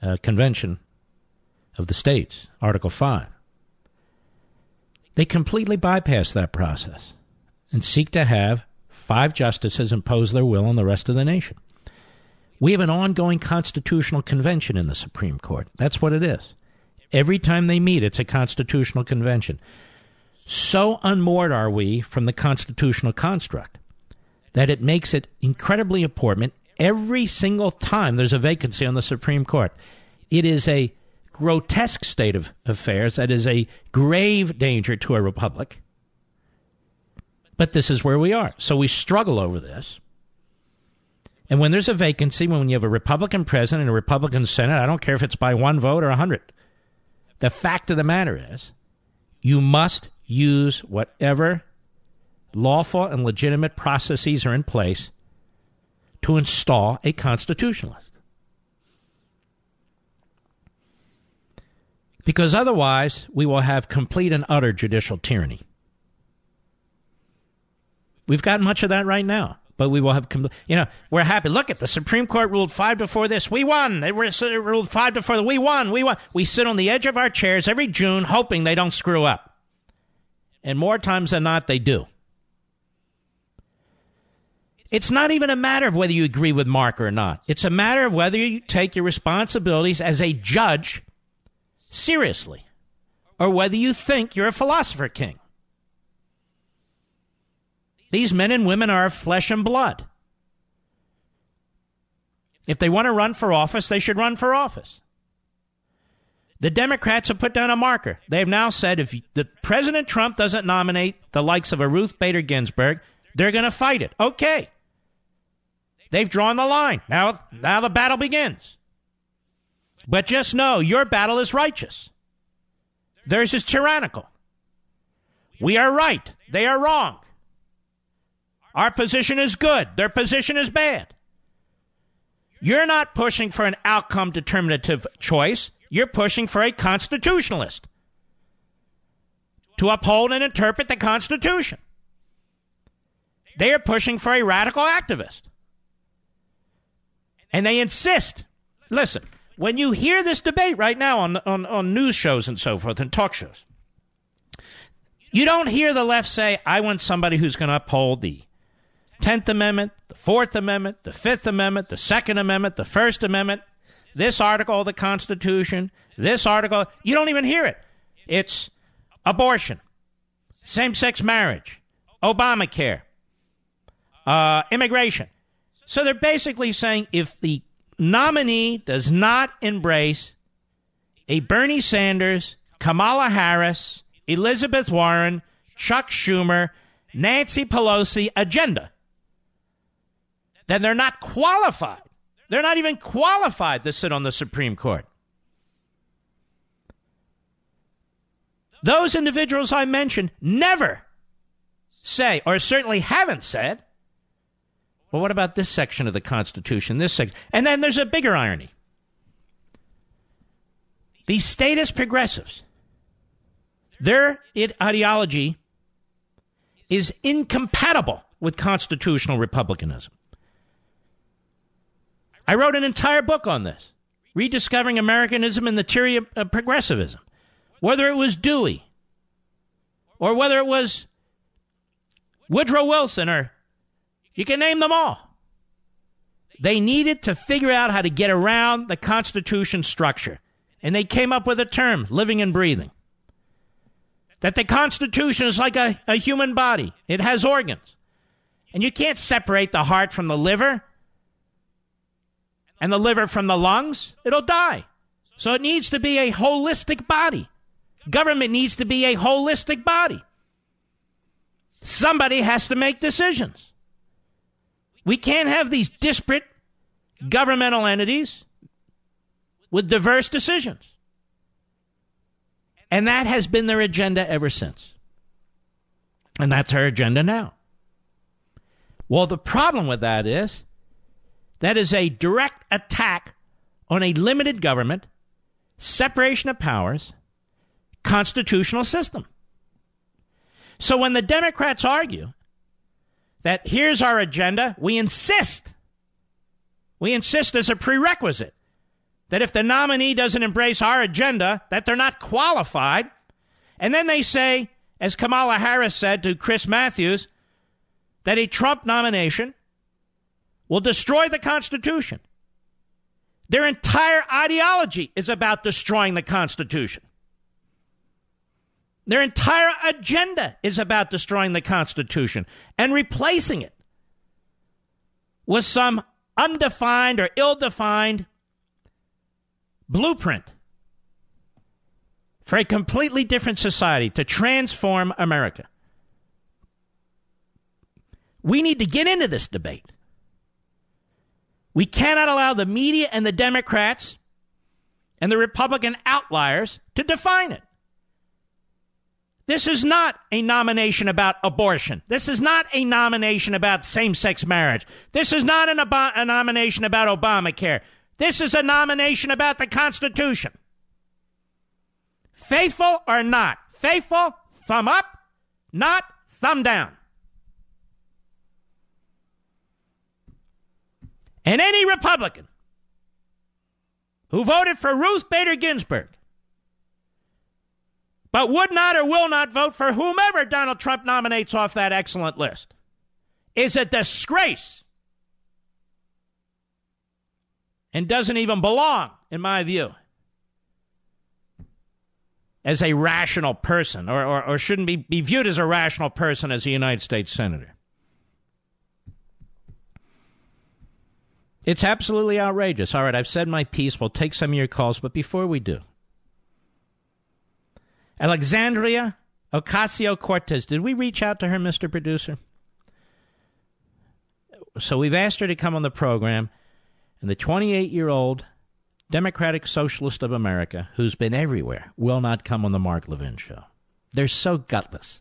uh, convention of the states, Article 5. They completely bypass that process and seek to have five justices impose their will on the rest of the nation. We have an ongoing constitutional convention in the Supreme Court. That's what it is. Every time they meet, it's a constitutional convention. So unmoored are we from the constitutional construct that it makes it incredibly important every single time there's a vacancy on the Supreme Court. It is a grotesque state of affairs that is a grave danger to a republic. But this is where we are. So we struggle over this. And when there's a vacancy, when you have a Republican president and a Republican Senate, I don't care if it's by one vote or a hundred. The fact of the matter is, you must use whatever lawful and legitimate processes are in place to install a constitutionalist. Because otherwise, we will have complete and utter judicial tyranny. We've got much of that right now, but we will have, you know, we're happy. Look at the Supreme Court ruled five to four this. We won. They ruled five to four. We won. We won. We sit on the edge of our chairs every June hoping they don't screw up. And more times than not, they do. It's not even a matter of whether you agree with Mark or not. It's a matter of whether you take your responsibilities as a judge seriously or whether you think you're a philosopher king. These men and women are flesh and blood. If they want to run for office, they should run for office. The Democrats have put down a marker. They have now said if the President Trump doesn't nominate the likes of a Ruth Bader Ginsburg, they're going to fight it. Okay. They've drawn the line. Now, now the battle begins. But just know your battle is righteous. Theirs is tyrannical. We are right. They are wrong. Our position is good. Their position is bad. You're not pushing for an outcome determinative choice. You're pushing for a constitutionalist to uphold and interpret the Constitution. They are pushing for a radical activist. And they insist. Listen, when you hear this debate right now on, on, on news shows and so forth and talk shows, you don't hear the left say, I want somebody who's going to uphold the 10th Amendment, the 4th Amendment, the 5th Amendment, the 2nd Amendment, the 1st Amendment, this article of the Constitution, this article. You don't even hear it. It's abortion, same sex marriage, Obamacare, uh, immigration. So they're basically saying if the nominee does not embrace a Bernie Sanders, Kamala Harris, Elizabeth Warren, Chuck Schumer, Nancy Pelosi agenda, then they're not qualified. They're not even qualified to sit on the Supreme Court. Those individuals I mentioned never say, or certainly haven't said, well, what about this section of the Constitution? This section. And then there's a bigger irony. These statist progressives, their ideology is incompatible with constitutional republicanism. I wrote an entire book on this, Rediscovering Americanism and the Theory of Progressivism. Whether it was Dewey, or whether it was Woodrow Wilson or you can name them all. They needed to figure out how to get around the Constitution structure. And they came up with a term, living and breathing. That the Constitution is like a, a human body, it has organs. And you can't separate the heart from the liver and the liver from the lungs. It'll die. So it needs to be a holistic body. Government needs to be a holistic body. Somebody has to make decisions. We can't have these disparate governmental entities with diverse decisions. And that has been their agenda ever since. And that's our agenda now. Well, the problem with that is that is a direct attack on a limited government, separation of powers, constitutional system. So when the Democrats argue that here's our agenda. We insist, we insist as a prerequisite that if the nominee doesn't embrace our agenda, that they're not qualified. And then they say, as Kamala Harris said to Chris Matthews, that a Trump nomination will destroy the Constitution. Their entire ideology is about destroying the Constitution. Their entire agenda is about destroying the Constitution and replacing it with some undefined or ill defined blueprint for a completely different society to transform America. We need to get into this debate. We cannot allow the media and the Democrats and the Republican outliers to define it. This is not a nomination about abortion. This is not a nomination about same sex marriage. This is not an a nomination about Obamacare. This is a nomination about the Constitution. Faithful or not? Faithful, thumb up. Not, thumb down. And any Republican who voted for Ruth Bader Ginsburg but would not or will not vote for whomever Donald Trump nominates off that excellent list is a disgrace and doesn't even belong, in my view, as a rational person or, or, or shouldn't be, be viewed as a rational person as a United States Senator. It's absolutely outrageous. All right, I've said my piece. We'll take some of your calls, but before we do, Alexandria Ocasio Cortez, did we reach out to her, Mr. Producer? So we've asked her to come on the program, and the 28 year old Democratic Socialist of America, who's been everywhere, will not come on the Mark Levin show. They're so gutless.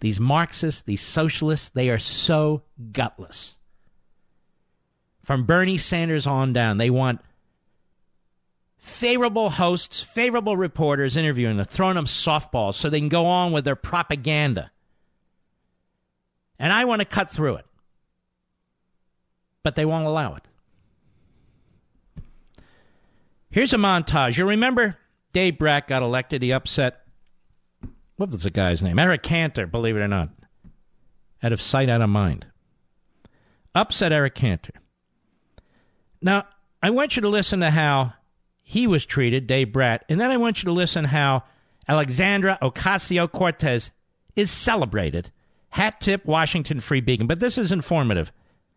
These Marxists, these socialists, they are so gutless. From Bernie Sanders on down, they want favorable hosts, favorable reporters interviewing them, throwing them softballs so they can go on with their propaganda. And I want to cut through it. But they won't allow it. Here's a montage. You remember Dave Brat got elected. He upset, what was the guy's name? Eric Cantor, believe it or not. Out of sight, out of mind. Upset Eric Cantor. Now, I want you to listen to how he was treated, Dave Brat, and then I want you to listen how Alexandra Ocasio Cortez is celebrated. Hat tip, Washington Free Beacon. But this is informative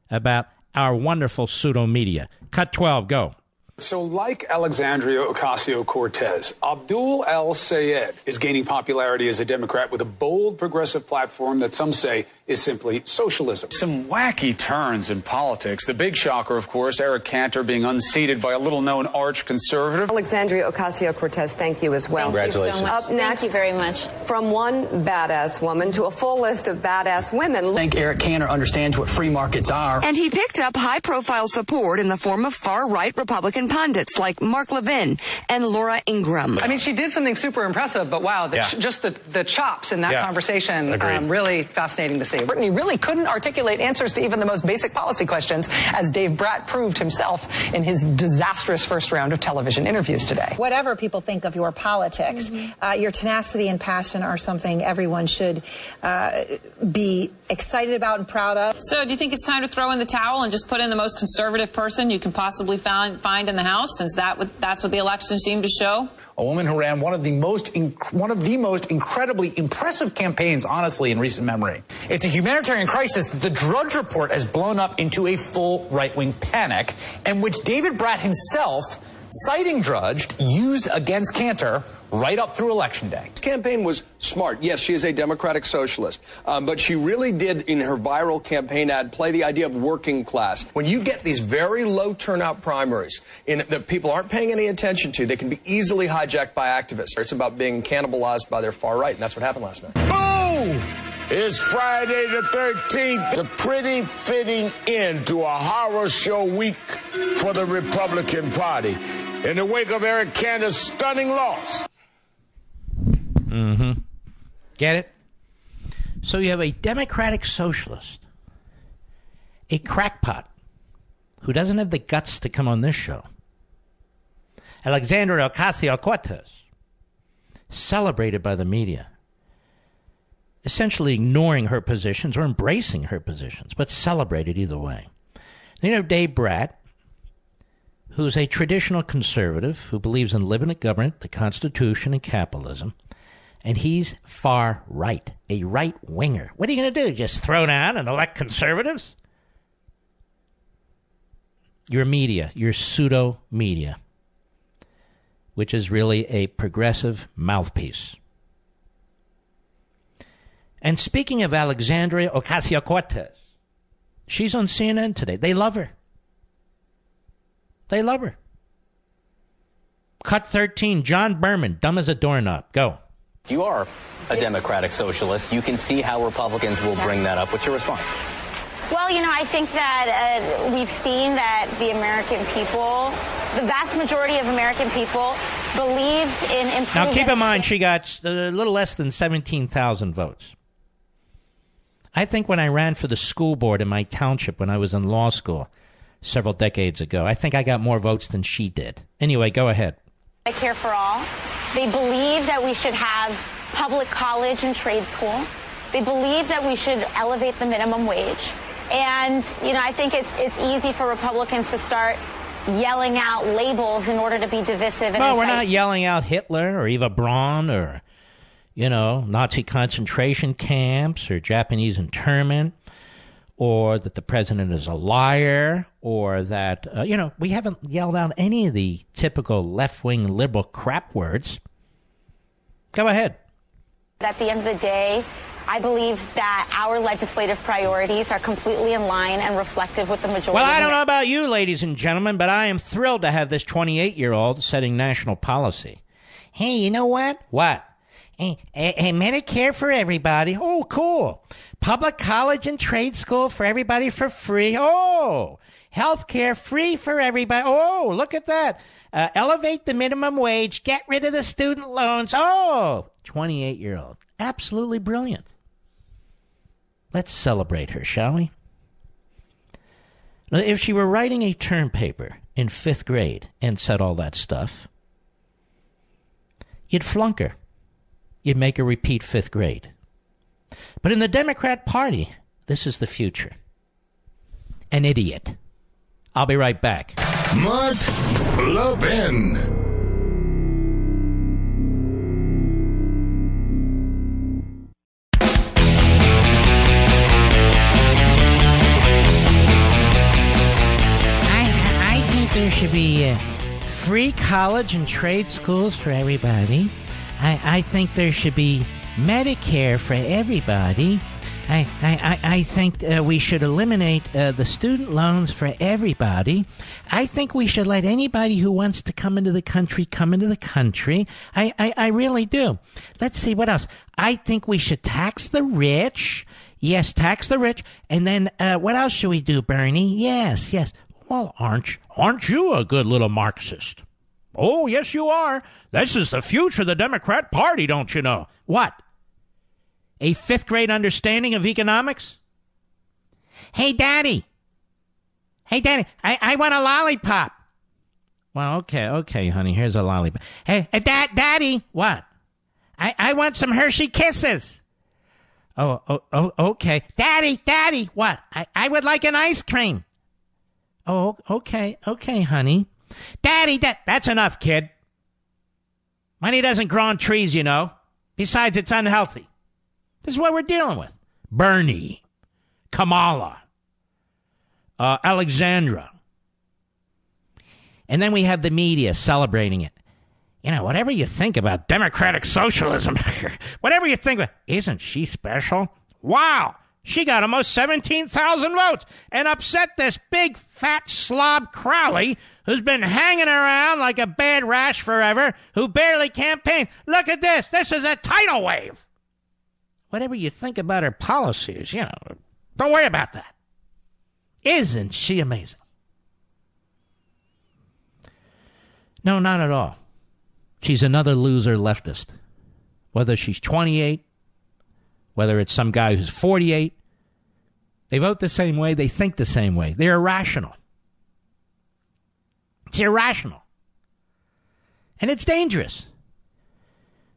about our wonderful pseudo media. Cut 12, go. So, like Alexandria Ocasio Cortez, Abdul El Sayed is gaining popularity as a Democrat with a bold progressive platform that some say is simply socialism. Some wacky turns in politics. The big shocker, of course, Eric Cantor being unseated by a little known arch conservative. Alexandria Ocasio Cortez, thank you as well. Congratulations. Up next, thank you very much. From one badass woman to a full list of badass women. I think Eric Cantor understands what free markets are. And he picked up high profile support in the form of far right Republican pundits like Mark Levin and Laura Ingraham. I mean, she did something super impressive, but wow, the Yeah. ch- just the, the chops in that Yeah. conversation, Agreed. um, really fascinating to see. Brittany really couldn't articulate answers to even the most basic policy questions, as Dave Brat proved himself in his disastrous first round of television interviews today. Whatever people think of your politics, uh, your tenacity and passion are something everyone should uh, be excited about and proud of. So, do you think it's time to throw in the towel and just put in the most conservative person you can possibly find, find in the House, since that would, that's what the election seemed to show? A woman who ran one of the most inc- one of the most incredibly impressive campaigns, honestly, in recent memory. It's a humanitarian crisis that the Drudge Report has blown up into a full right wing panic, and which David Brat himself, citing Drudge, used against Cantor right up through Election Day. This campaign was smart. Yes, she is a Democratic socialist, um, but she really did, in her viral campaign ad, play the idea of working class. When you get these very low turnout primaries in, that people aren't paying any attention to, they can be easily hijacked by activists. It's about being cannibalized by their far right, and that's what happened last night. Boom! It's Friday the 13th, a pretty fitting end to a horror show week for the Republican Party. In the wake of Eric Cantor's stunning loss. Mm-hmm. Get it? So you have a Democratic socialist, a crackpot, who doesn't have the guts to come on this show. Alexandra Ocasio Cortez, celebrated by the media, essentially ignoring her positions or embracing her positions, but celebrated either way. Then you have Dave Brat, who's a traditional conservative who believes in limited government, the Constitution, and capitalism and he's far right, a right winger. What are you going to do? Just throw down and elect conservatives? Your media, your pseudo media, which is really a progressive mouthpiece. And speaking of Alexandria Ocasio Cortez, she's on CNN today. They love her. They love her. Cut 13, John Berman, dumb as a doorknob. Go. You are a democratic socialist. You can see how Republicans will bring that up. What's your response? Well, you know, I think that uh, we've seen that the American people, the vast majority of American people, believed in improving. Now, keep in mind, she got a little less than 17,000 votes. I think when I ran for the school board in my township when I was in law school several decades ago, I think I got more votes than she did. Anyway, go ahead. Medicare for all. They believe that we should have public college and trade school. They believe that we should elevate the minimum wage. And, you know, I think it's, it's easy for Republicans to start yelling out labels in order to be divisive. And Well, we're not yelling out Hitler or Eva Braun or, you know, Nazi concentration camps or Japanese internment or that the president is a liar or that, uh, you know, we haven't yelled out any of the typical left wing liberal crap words. Go ahead. At the end of the day, I believe that our legislative priorities are completely in line and reflective with the majority. Well, I don't know about you, ladies and gentlemen, but I am thrilled to have this 28 year old setting national policy. Hey, you know what? What? Hey, hey, hey, Medicare for everybody. Oh, cool. Public college and trade school for everybody for free. Oh, health care free for everybody. Oh, look at that. Uh, elevate the minimum wage. Get rid of the student loans. Oh, 28 year old. Absolutely brilliant. Let's celebrate her, shall we? Now, If she were writing a term paper in fifth grade and said all that stuff, you'd flunk her. You'd make her repeat fifth grade. But in the Democrat Party, this is the future. An idiot. I'll be right back. Mark Levin. I, I think there should be uh, free college and trade schools for everybody. I, I think there should be Medicare for everybody. I, I, I think uh, we should eliminate uh, the student loans for everybody. I think we should let anybody who wants to come into the country come into the country. I, I, I really do. Let's see what else. I think we should tax the rich. Yes, tax the rich. And then uh, what else should we do, Bernie? Yes, yes. Well, aren't aren't you a good little Marxist? Oh, yes, you are. This is the future of the Democrat Party, don't you know? What? A fifth grade understanding of economics? Hey, Daddy. Hey, Daddy, I, I want a lollipop. Well, okay, okay, honey, here's a lollipop. Hey, uh, hey Dad, Daddy, what? I, I want some Hershey Kisses. Oh, oh, oh, okay. Daddy, Daddy, what? I, I would like an ice cream. Oh, okay, okay, honey. Daddy, that, that's enough, kid. Money doesn't grow on trees, you know. Besides, it's unhealthy. This is what we're dealing with. Bernie, Kamala, uh, Alexandra. And then we have the media celebrating it. You know, whatever you think about democratic socialism, whatever you think about, isn't she special? Wow, she got almost 17,000 votes and upset this big fat slob Crowley who's been hanging around like a bad rash forever, who barely campaigned. Look at this. This is a tidal wave. Whatever you think about her policies, you know, don't worry about that. Isn't she amazing? No, not at all. She's another loser leftist. Whether she's 28, whether it's some guy who's 48, they vote the same way, they think the same way. They're irrational. It's irrational. And it's dangerous.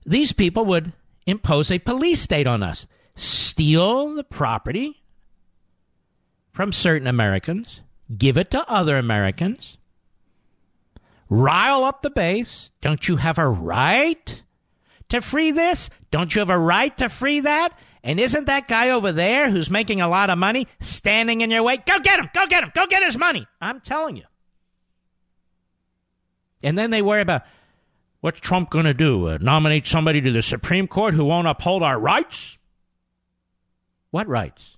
These people would impose a police state on us, steal the property from certain Americans, give it to other Americans, rile up the base. Don't you have a right to free this? Don't you have a right to free that? And isn't that guy over there who's making a lot of money standing in your way? Go get him! Go get him! Go get his money! I'm telling you. And then they worry about what's Trump going to do? Uh, nominate somebody to the Supreme Court who won't uphold our rights? What rights?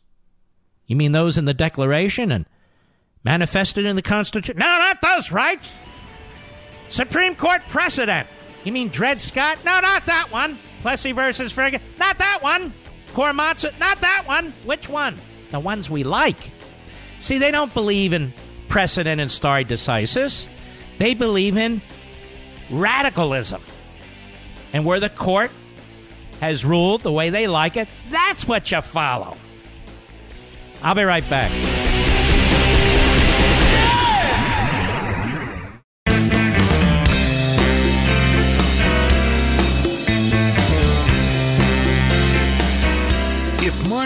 You mean those in the Declaration and manifested in the Constitution? No, not those rights. Supreme Court precedent. You mean Dred Scott? No, not that one. Plessy versus Ferguson. Not that one. Korematsu. Not that one. Which one? The ones we like. See, they don't believe in precedent and stare decisis. They believe in radicalism. And where the court has ruled the way they like it, that's what you follow. I'll be right back.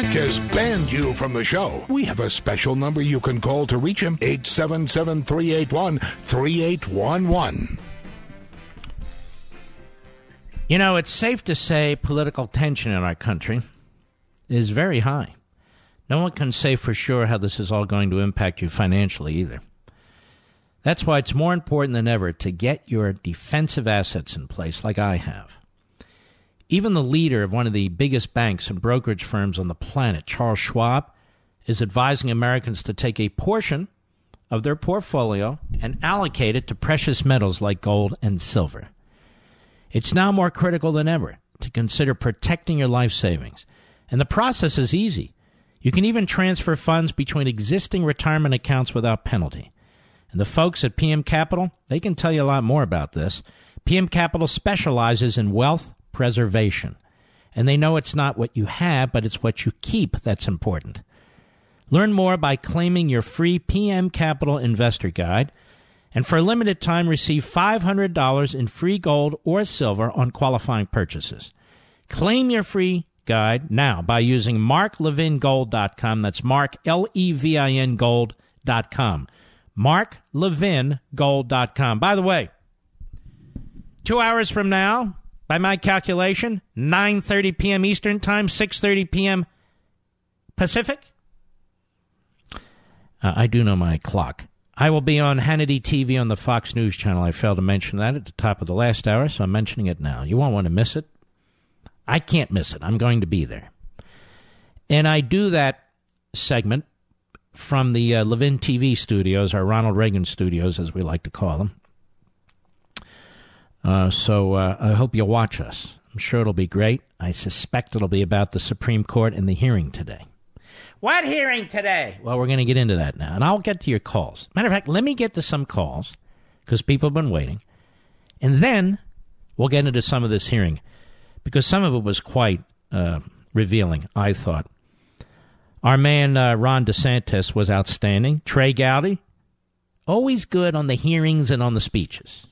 Has banned you from the show, we have a special number you can call to reach him 877 381 3811. You know, it's safe to say political tension in our country is very high. No one can say for sure how this is all going to impact you financially either. That's why it's more important than ever to get your defensive assets in place like I have. Even the leader of one of the biggest banks and brokerage firms on the planet, Charles Schwab, is advising Americans to take a portion of their portfolio and allocate it to precious metals like gold and silver. It's now more critical than ever to consider protecting your life savings. And the process is easy. You can even transfer funds between existing retirement accounts without penalty. And the folks at PM Capital, they can tell you a lot more about this. PM Capital specializes in wealth preservation. And they know it's not what you have, but it's what you keep that's important. Learn more by claiming your free PM Capital Investor Guide. And for a limited time, receive $500 in free gold or silver on qualifying purchases. Claim your free guide now by using marklevingold.com. That's Mark, L E V I N gold.com. marklevingold.com. By the way, two hours from now, by my calculation, 9.30 p.m. Eastern Time, 6.30 p.m. Pacific. Uh, I do know my clock. I will be on Hannity TV on the Fox News channel. I failed to mention that at the top of the last hour, so I'm mentioning it now. You won't want to miss it. I can't miss it. I'm going to be there. And I do that segment from the uh, Levin TV studios, our Ronald Reagan studios, as we like to call them. Uh, so uh, I hope you'll watch us. I'm sure it'll be great. I suspect it'll be about the Supreme Court and the hearing today. What hearing today? Well, we're going to get into that now, and I'll get to your calls. Matter of fact, let me get to some calls because people have been waiting, and then we'll get into some of this hearing because some of it was quite uh, revealing. I thought our man uh, Ron DeSantis was outstanding. Trey Gowdy, always good on the hearings and on the speeches.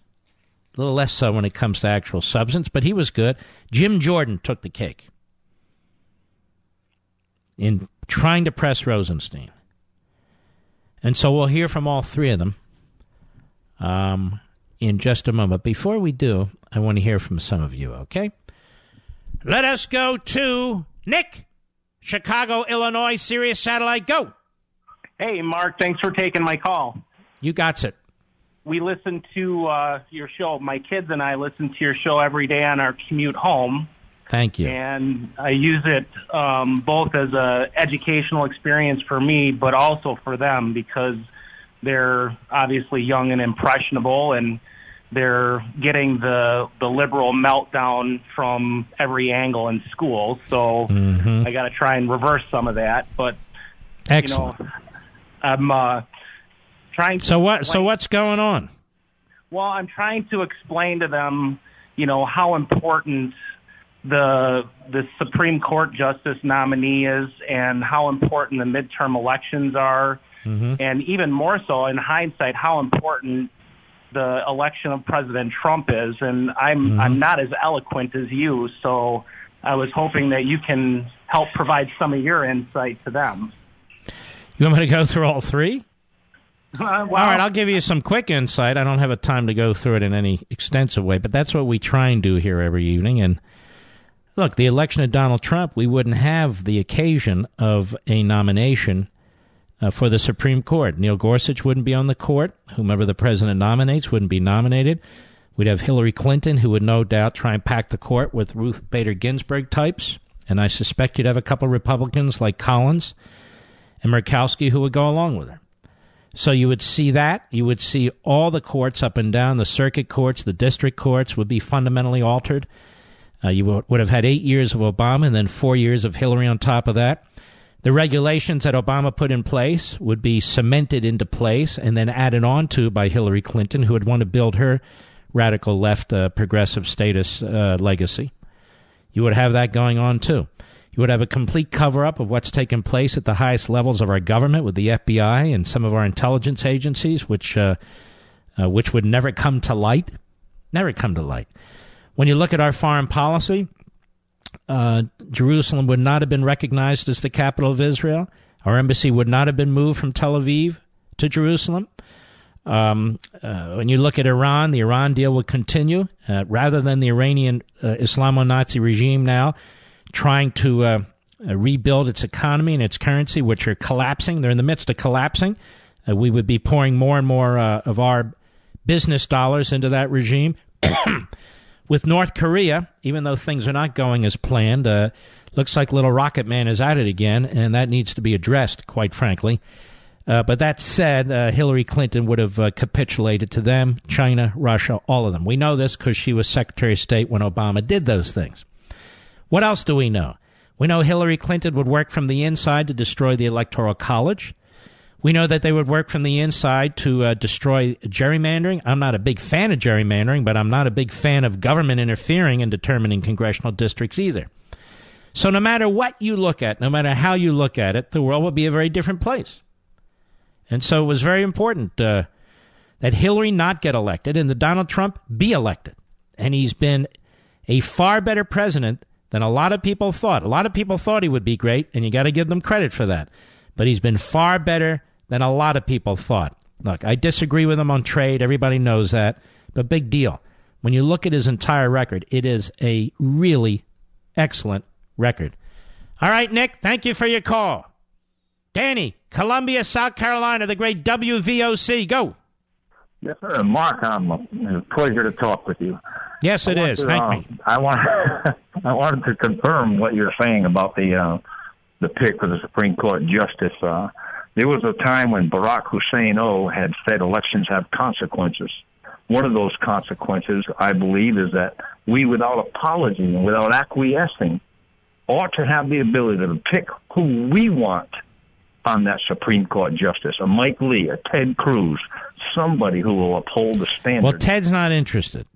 A little less so when it comes to actual substance, but he was good. Jim Jordan took the cake in trying to press Rosenstein. And so we'll hear from all three of them um, in just a moment. Before we do, I want to hear from some of you, okay? Let us go to Nick, Chicago, Illinois, Sirius Satellite. Go. Hey, Mark, thanks for taking my call. You got it. We listen to uh, your show. My kids and I listen to your show every day on our commute home. Thank you. And I use it um, both as a educational experience for me, but also for them because they're obviously young and impressionable, and they're getting the the liberal meltdown from every angle in school. So Mhm. I got to try and reverse some of that. But Excellent. you know, I'm uh, trying. So what? So what's going on? well, I'm trying to explain to them, you know, how important the the Supreme Court justice nominee is, and how important the midterm elections are, Mm-hmm. and even more so in hindsight, how important the election of President Trump is. And I'm Mhm. I'm not as eloquent as you, so I was hoping that you can help provide some of your insight to them. You want me to go through all three? Uh, All right, I'll give you some quick insight. I don't have a time to go through it in any extensive way, but that's what we try and do here every evening. And look, the election of Donald Trump, we wouldn't have the occasion of a nomination uh, for the Supreme Court. Neil Gorsuch wouldn't be on the court. Whomever the president nominates wouldn't be nominated. We'd have Hillary Clinton, who would no doubt try and pack the court with Ruth Bader Ginsburg types. And I suspect you'd have a couple Republicans like Collins and Murkowski who would go along with her. So you would see that. You would see all the courts up and down, the circuit courts, the district courts would be fundamentally altered. Uh, you would have had eight years of Obama and then four years of Hillary on top of that. The regulations that Obama put in place would be cemented into place and then added on to by Hillary Clinton, who would want to build her radical left uh, progressive statist uh, legacy. You would have that going on too. You would have a complete cover up of what's taken place at the highest levels of our government with the FBI and some of our intelligence agencies, which uh, uh, which would never come to light, never come to light. When you look at our foreign policy, uh, Jerusalem would not have been recognized as the capital of Israel. Our embassy would not have been moved from Tel Aviv to Jerusalem. Um, uh, when you look at Iran, the Iran deal would continue uh, rather than the Iranian uh, Islamo Nazi regime now trying to uh, uh, rebuild its economy and its currency, which are collapsing. They're in the midst of collapsing. Uh, we would be pouring more and more of our business dollars into that regime. With North Korea, even though things are not going as planned, uh, looks like Little Rocket Man is at it again, and that needs to be addressed, quite frankly. Uh, but that said, uh, Hillary Clinton would have uh, capitulated to them, China, Russia, all of them. We know this because she was Secretary of State when Obama did those things. What else do we know? We know Hillary Clinton would work from the inside to destroy the Electoral College. We know that they would work from the inside to uh, destroy gerrymandering. I'm not a big fan of gerrymandering, but I'm not a big fan of government interfering in determining congressional districts either. So, no matter what you look at, no matter how you look at it, the world will be a very different place. And so, it was very important uh, that Hillary not get elected and that Donald Trump be elected. And he's been a far better president than a lot of people thought. A lot of people thought he would be great, and you got to give them credit for that. But he's been far better than a lot of people thought. Look, I disagree with him on trade. Everybody knows that. But big deal. When you look at his entire record, it is a really excellent record. All right, Nick, thank you for your call. Danny, Columbia, South Carolina, the great WVOC. Go. Yes, sir. Mark, I'm a pleasure to talk with you. Yes, it is. To, Thank uh, me. I want I wanted to confirm what you're saying about the uh, the pick for the Supreme Court justice. Uh, there was a time when Barack Hussein O had said elections have consequences. One of those consequences, I believe, is that we, without apology and without acquiescing, ought to have the ability to pick who we want on that Supreme Court justice. A Mike Lee, a Ted Cruz, somebody who will uphold the standard. Well, Ted's not interested.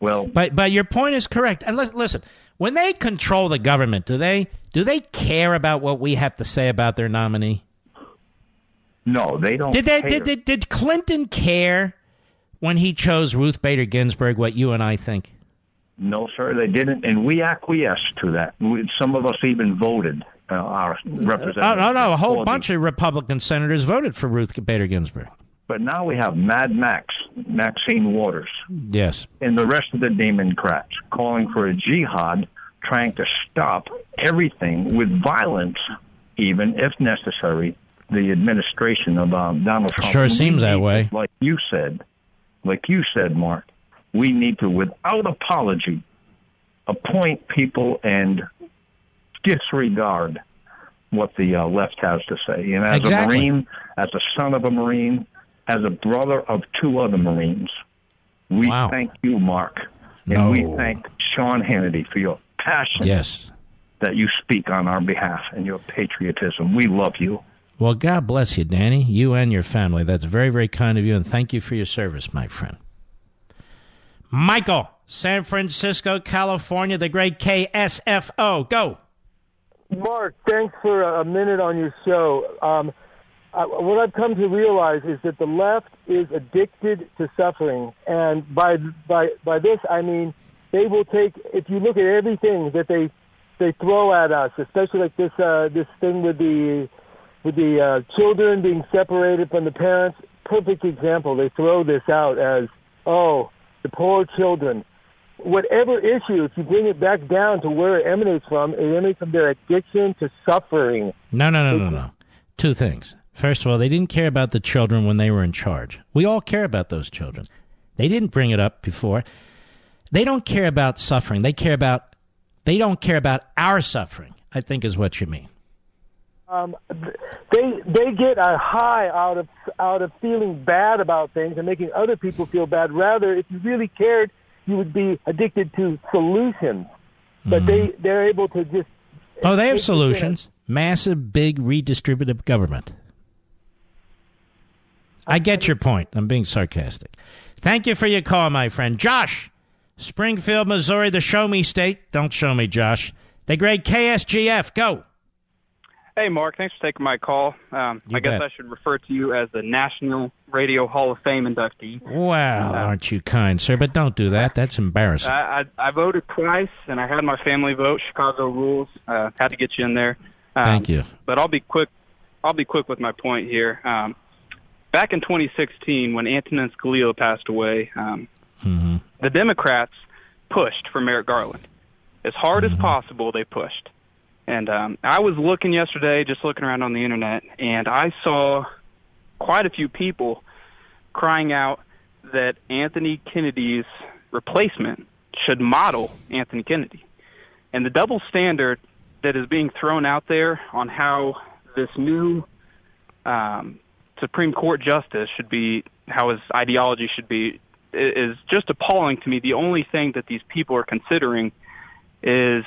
Well, but but your point is correct. And listen, when they control the government, do they do they care about what we have to say about their nominee? No, they don't. Did they? care. Did, did did Clinton care when he chose Ruth Bader Ginsburg? What you and I think? No, sir, they didn't, and we acquiesced to that. We, some of us even voted uh, our representatives. Oh no, no, a whole bunch of Republican senators voted for Ruth Bader Ginsburg. But now we have Mad Max, Maxine Waters, Yes. and the rest of the Democrats calling for a jihad, trying to stop everything with violence, even if necessary. The administration of um, Donald Trump Sure seems that way. Like you said, like you said, Mark, we need to, without apology, appoint people and disregard what the uh, left has to say. And as Exactly. a Marine, as a son of a Marine, as a brother of two other Marines, we thank you, Mark, and we thank Sean Hannity for your passion Yes. that you speak on our behalf and your patriotism. We love you. Well, God bless you, Danny. You and your family. That's very, very kind of you, and thank you for your service, my friend. Michael, San Francisco, California, the great KSFO. Go. Mark, thanks for a minute on your show. Um, I, what I've come to realize is that the left is addicted to suffering, and by by by this I mean they will take. If you look at everything that they they throw at us, especially like this uh, this thing with the with the uh, children being separated from the parents. Perfect example. They throw this out as oh the poor children whatever issue, if you bring it back down to where it emanates from, it emanates from their addiction to suffering. No, no, no, no, no. Two things. First of all, they didn't care about the children when they were in charge. We all care about those children. They didn't bring it up before. They don't care about suffering. They care about they don't care about our suffering. I think is what you mean. Um, they they get a high out of out of feeling bad about things and making other people feel bad. Rather, if you really cared, you would be addicted to solutions. but they they're able to just. Oh, they have solutions. Massive, big, redistributive government. I get your point. I'm being sarcastic. Thank you for your call, my friend. Josh, Springfield, Missouri, the show me state. Don't show me, Josh. The great KSGF. Go. Hey, Mark. Thanks for taking my call. Um, I guess bet. I should refer to you as the National Radio Hall of Fame inductee. Well, aren't you kind, sir? But don't do that. That's embarrassing. I, I, I voted twice, and I had my family vote. Chicago rules. Uh, had to get you in there. Um, Thank you. But I'll be quick. I'll be quick with my point here. Um, back in 2016, when Antonin Scalia passed away, um, Mm-hmm. the Democrats pushed for Merrick Garland. As hard as possible, they pushed. And um, I was looking yesterday, just looking around on the internet, and I saw quite a few people crying out that Anthony Kennedy's replacement should model Anthony Kennedy. And the double standard that is being thrown out there on how this new um, Supreme Court justice should be, how his ideology should be, is just appalling to me. The only thing that these people are considering is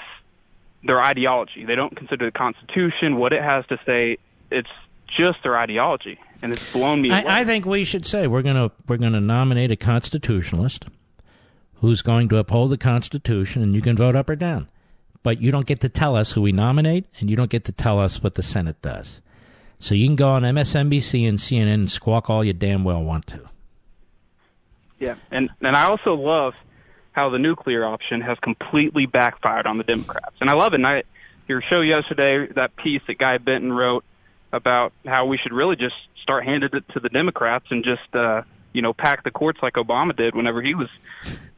their ideology. They don't consider the Constitution, what it has to say. It's just their ideology, and it's blown me away. I, I think we should say we're gonna we're gonna nominate a constitutionalist who's going to uphold the Constitution, and you can vote up or down. But you don't get to tell us who we nominate, and you don't get to tell us what the Senate does. So you can go on MSNBC and CNN and squawk all you damn well want to. Yeah, and and I also love how the nuclear option has completely backfired on the Democrats, and I love it. And I, your show yesterday, that piece that Guy Benson wrote about how we should really just start handing it to the Democrats and just uh, you know pack the courts like Obama did whenever he was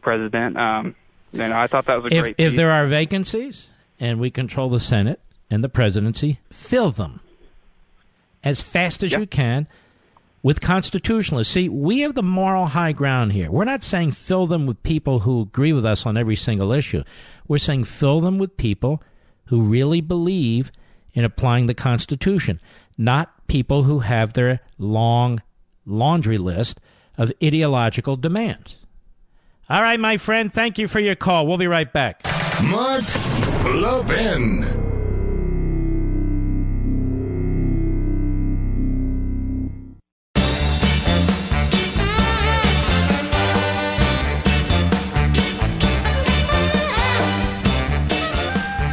president. Um, and I thought that was a If great. if piece. there are vacancies and we control the Senate and the presidency, fill them as fast as you can with constitutionalists. See, we have the moral high ground here. We're not saying fill them with people who agree with us on every single issue. We're saying fill them with people who really believe in applying the Constitution, not people who have their long laundry list of ideological demands. All right, my friend, thank you for your call. We'll be right back. Mark Levin.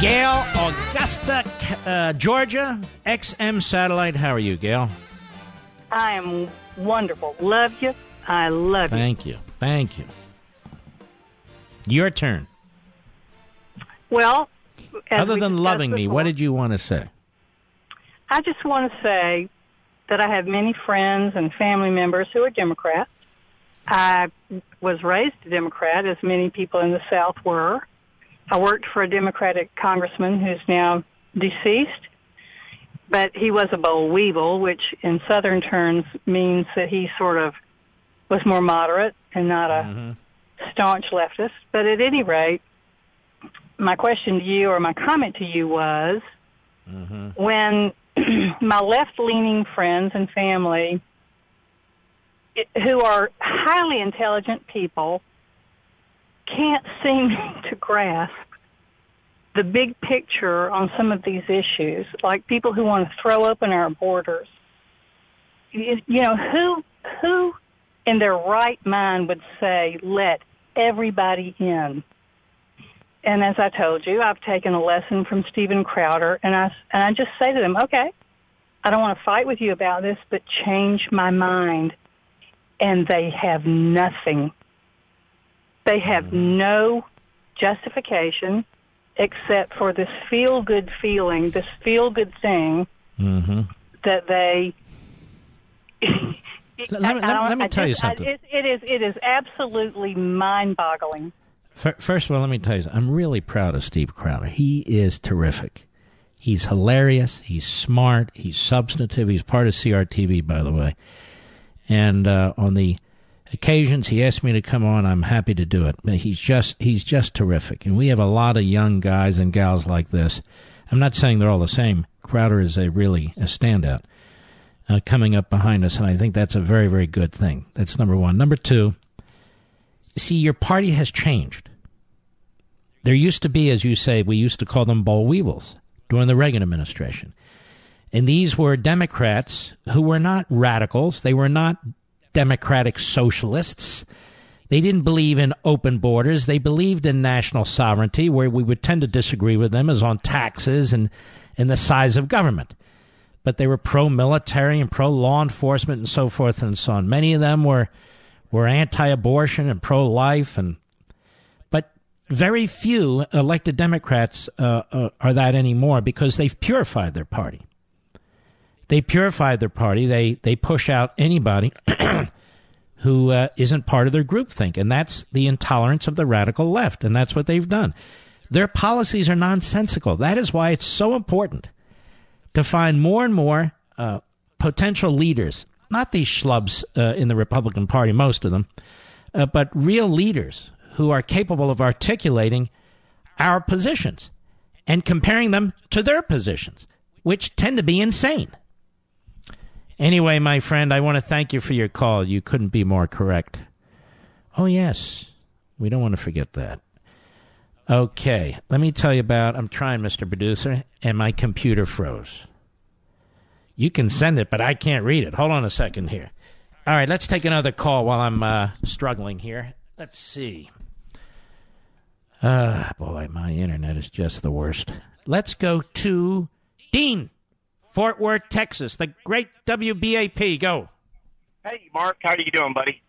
Gail, Augusta, uh, Georgia, XM Satellite. How are you, Gail? I am wonderful. Love you. I love you. Thank you. Thank you. Your turn. Well, Other we than loving me, what did you want to say? I just want to say that I have many friends and family members who are Democrats. I was raised a Democrat, as many people in the South were. I worked for a Democratic congressman who's now deceased, but he was a boll weevil, which in Southern terms means that he sort of was more moderate and not a mm-hmm. staunch leftist. But at any rate, my question to you or my comment to you was mm-hmm. when my left leaning friends and family who are highly intelligent people can't seem to grasp the big picture on some of these issues, like people who want to throw open our borders. You, you know, who who in their right mind would say let everybody in? And as I told you, I've taken a lesson from Steven Crowder, and I and I just say to them, okay, I don't want to fight with you about this, but change my mind. And they have nothing. They have no justification except for this feel good feeling, this feel good thing Mm-hmm. that they. Let me- I- I let let me I tell you just- I- something. it, it is it is absolutely mind boggling. First of all, let me tell you, I'm really proud of Steve Crowder. He is terrific. He's hilarious. He's smart. He's substantive. He's part of CRTV, by the way. And uh, on the occasions he asked me to come on, I'm happy to do it. He's just he's just terrific. And we have a lot of young guys and gals like this. I'm not saying they're all the same. Crowder is a really a standout uh, coming up behind us, and I think that's a very very good thing. That's number one. Number two. See, your party has changed. There used to be, as you say, we used to call them boll weevils during the Reagan administration. And these were Democrats who were not radicals. They were not democratic socialists. They didn't believe in open borders. They believed in national sovereignty, where we would tend to disagree with them is on taxes and, and the size of government. But they were pro military and pro law enforcement and so forth and so on. Many of them were were anti abortion and pro life and but very few elected Democrats uh, uh, are that anymore because they've purified their party. They purify their party. They they push out anybody who uh, not part of their groupthink, and that's the intolerance of the radical left, and that's what they've done. Their policies are nonsensical. That is why it's so important to find more and more uh, potential leaders, not these schlubs uh, in the Republican Party, most of them, uh, but real leaders who are capable of articulating our positions and comparing them to their positions, which tend to be insane. Anyway, my friend, I want to thank you for your call. You couldn't be more correct. Oh, yes. We don't want to forget that. Okay, let me tell you about. I'm trying, Mr. Producer, and my computer froze. You can send it, but I can't read it. Hold on a second here. All right, let's take another call while I'm uh, struggling here. Let's see. Ah, boy, my internet is just the worst. Let's go to Dean. Fort Worth, Texas, the great WBAP. Go. Hey, Mark. How are you doing, buddy?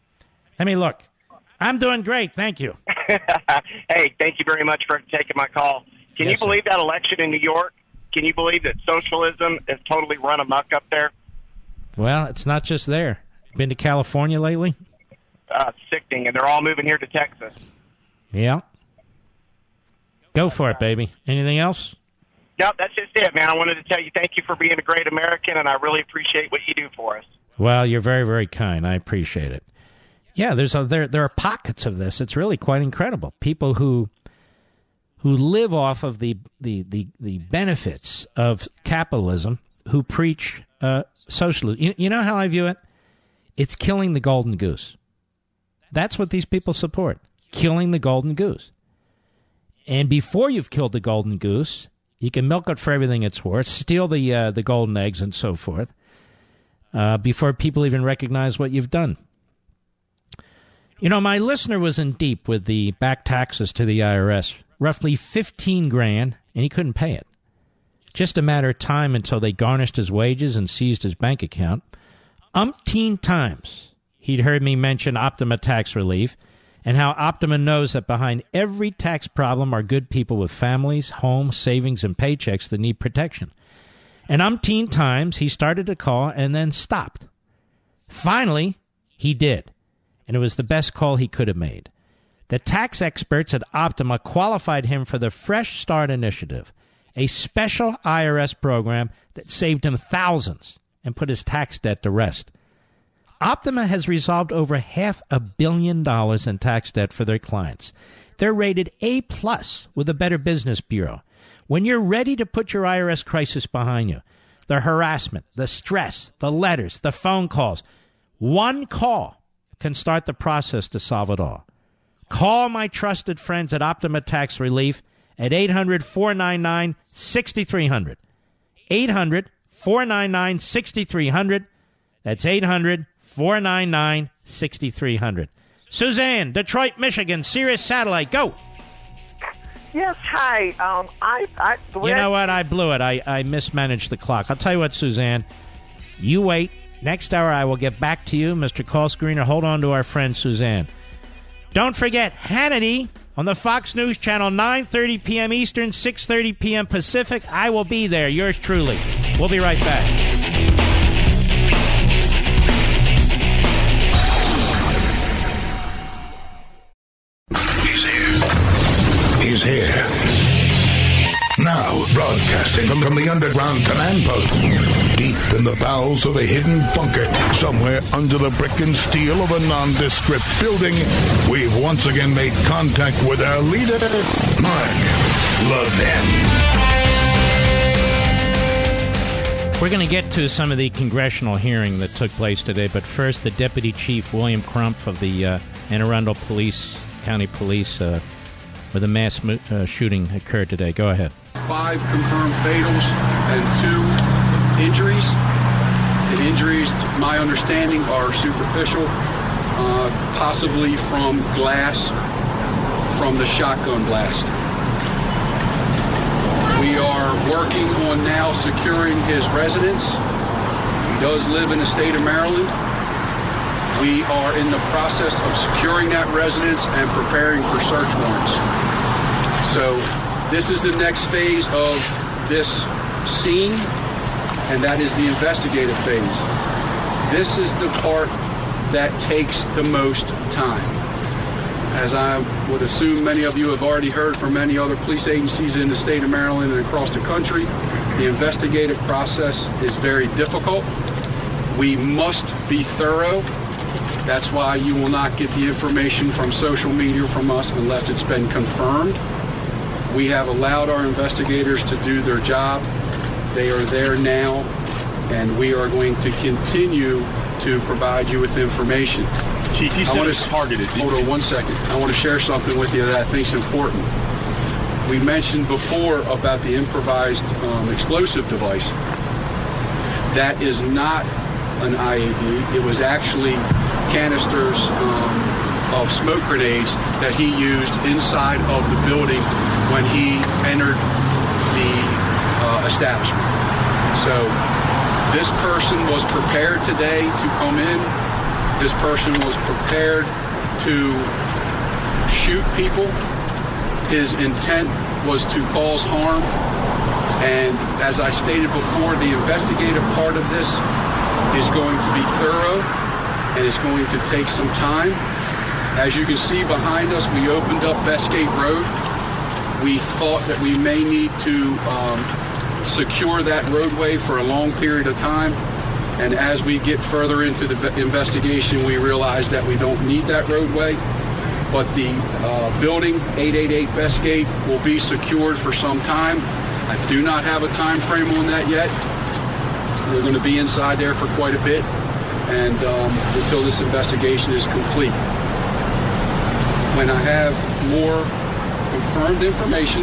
Let me look. I'm doing great. Thank you. hey, thank you very much for taking my call. Can Yes, you believe that election in New York? Can you believe that socialism has totally run amok up there? Well, it's not just there. Been to California lately? Uh, sickening, and they're all moving here to Texas. Yeah. Go for it, baby. Anything else? No, that's just it, man. I wanted to tell you thank you for being a great American, and I really appreciate what you do for us. Well, you're very, very kind. I appreciate it. Yeah, there's a, there there are pockets of this. It's really quite incredible. People who who live off of the the the, the benefits of capitalism, who preach uh, socialism. You, you know how I view it? It's killing the golden goose. That's what these people support: killing the golden goose. And before you've killed the golden goose, you can milk it for everything it's worth, steal the uh, the golden eggs, and so forth. Uh, before people even recognize what you've done. You know, my listener was in deep with the back taxes to the IRS, roughly 15 grand, and he couldn't pay it. Just a matter of time until they garnished his wages and seized his bank account. Umpteen times he'd heard me mention Optima tax relief and how Optima knows that behind every tax problem are good people with families, homes, savings, and paychecks that need protection. And umpteen times he started to call and then stopped. Finally, he did and it was the best call he could have made. The tax experts at Optima qualified him for the Fresh Start Initiative, a special IRS program that saved him thousands and put his tax debt to rest. Optima has resolved over half a billion dollars in tax debt for their clients. They're rated A plus with the Better Business Bureau. When you're ready to put your IRS crisis behind you, the harassment, the stress, the letters, the phone calls, one call can start the process to solve it all. Call my trusted friends at Optima Tax Relief at 800 499 6300. 800 499 6300. That's 800 499 6300. Suzanne, Detroit, Michigan, Sirius Satellite, go. Yes, hi. Um, I, I, You know what? I blew it. I, I mismanaged the clock. I'll tell you what, Suzanne. You wait. Next hour, I will get back to you, Mr. Call Screener. Hold on to our friend Suzanne. Don't forget Hannity on the Fox News Channel, 9:30 p.m. Eastern, 6:30 p.m. Pacific. I will be there. Yours truly. We'll be right back. Broadcasting from, the underground command post, deep in the bowels of a hidden bunker, somewhere under the brick and steel of a nondescript building, we've once again made contact with our leader, Mark Levin. We're going to get to some of the congressional hearing that took place today, but first, the Deputy Chief William Krampf of the uh, Anne Arundel Police County Police uh, where the mass mo- uh, shooting occurred today. Go ahead. Five confirmed fatals and two injuries. The injuries, to my understanding, are superficial, uh, possibly from glass from the shotgun blast. We are working on now securing his residence. He does live in the state of Maryland. We are in the process of securing that residence and preparing for search warrants. So this is the next phase of this scene, and that is the investigative phase. This is the part that takes the most time. As I would assume many of you have already heard from many other police agencies in the state of Maryland and across the country, the investigative process is very difficult. We must be thorough. That's why you will not get the information from social media from us unless it's been confirmed. We have allowed our investigators to do their job. They are there now, and we are going to continue to provide you with information. Chief, you I said targeted. Hold on one second. I want to share something with you that I think is important. We mentioned before about the improvised um, explosive device. That is not an IED. It was actually canisters um, of smoke grenades that he used inside of the building when he entered the uh, establishment. So this person was prepared today to come in. This person was prepared to shoot people. His intent was to cause harm. And as I stated before, the investigative part of this is going to be thorough and it's going to take some time. As you can see behind us, we opened up Bestgate Road. We thought that we may need to um, secure that roadway for a long period of time. And as we get further into the investigation, we realize that we don't need that roadway. But the uh, building, 888 Bestgate, will be secured for some time. I do not have a time frame on that yet. We're going to be inside there for quite a bit, and um, until this investigation is complete. When I have more confirmed information,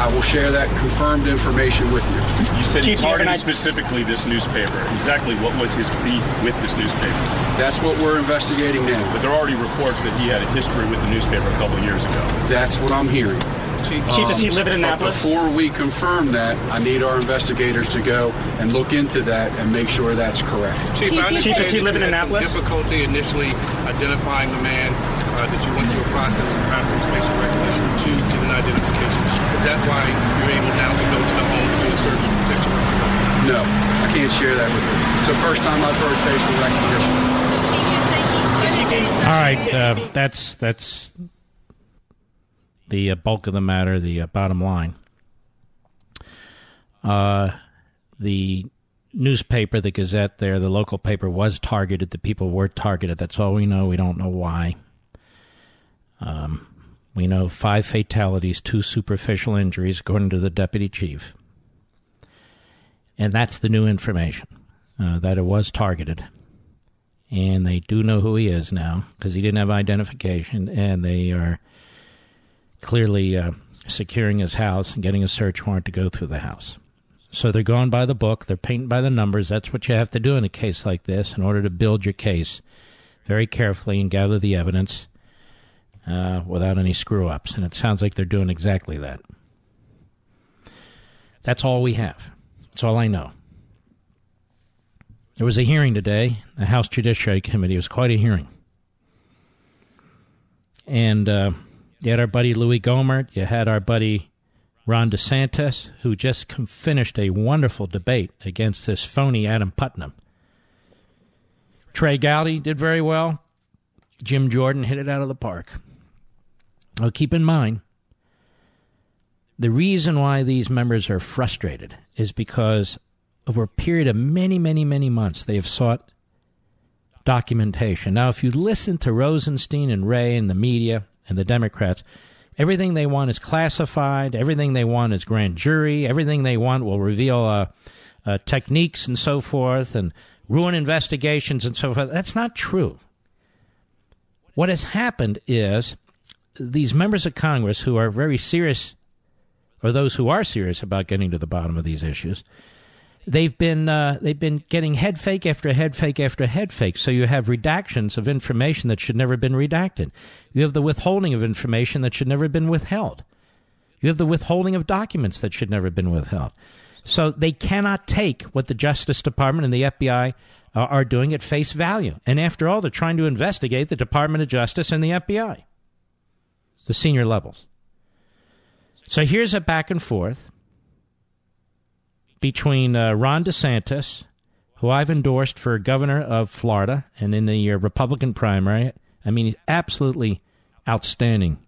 I will share that confirmed information with you. You said he Chief, you targeted specifically this newspaper. Exactly what was his beef with this newspaper? That's what we're investigating now. But there are already reports that he had a history with the newspaper a couple of years ago. That's what I'm hearing. Chief, does he live in but Annapolis? Before we confirm that, I need our investigators to go and look into that and make sure that's correct. Chief, I understand that you had some difficulty initially identifying the man, uh, that you went through a process of proper information recognition to get an identification. Is that why you're able now to go to the home to do a search protection? No, I can't share that with you. It's the first time I've heard facial recognition. All right, uh, that's that's the uh, bulk of the matter. The uh, bottom line. Uh, the newspaper, the Gazette, there, the local paper was targeted. The people were targeted. That's all we know. We don't know why. Um, we know five fatalities, two superficial injuries, according to the deputy chief. And that's the new information uh, that it was targeted and they do know who he is now because he didn't have identification, and they are clearly uh, securing his house and getting a search warrant to go through the house. So they're going by the book, they're painting by the numbers. That's what you have to do in a case like this in order to build your case very carefully and gather the evidence uh, without any screw ups. And it sounds like they're doing exactly that. That's all we have. That's all I know. There was a hearing today. The House Judiciary Committee it was quite a hearing. And uh, you had our buddy Louis Gohmert. You had our buddy Ron DeSantis, who just finished a wonderful debate against this phony Adam Putnam. Trey Gowdy did very well. Jim Jordan hit it out of the park. Now, keep in mind, the reason why these members are frustrated is because over a period of many, many, many months, they have sought documentation. Now, if you listen to Rosenstein and Wray and the media and the Democrats, everything they want is classified, everything they want is grand jury, everything they want will reveal uh, uh, techniques and so forth and ruin investigations and so forth. That's not true. What has happened is these members of Congress who are very serious, or those who are serious about getting to the bottom of these issues, they've been uh, they've been getting head fake after head fake after head fake. So you have redactions of information that should never have been redacted. You have the withholding of information that should never have been withheld. You have the withholding of documents that should never have been withheld. So they cannot take what the Justice Department and the FBI uh, are doing at face value. And after all, they're trying to investigate the Department of Justice and the FBI, the senior levels. So here's a back and forth between uh, Ron DeSantis, who I've endorsed for governor of Florida and in the uh, Republican primary. I mean, he's absolutely outstanding.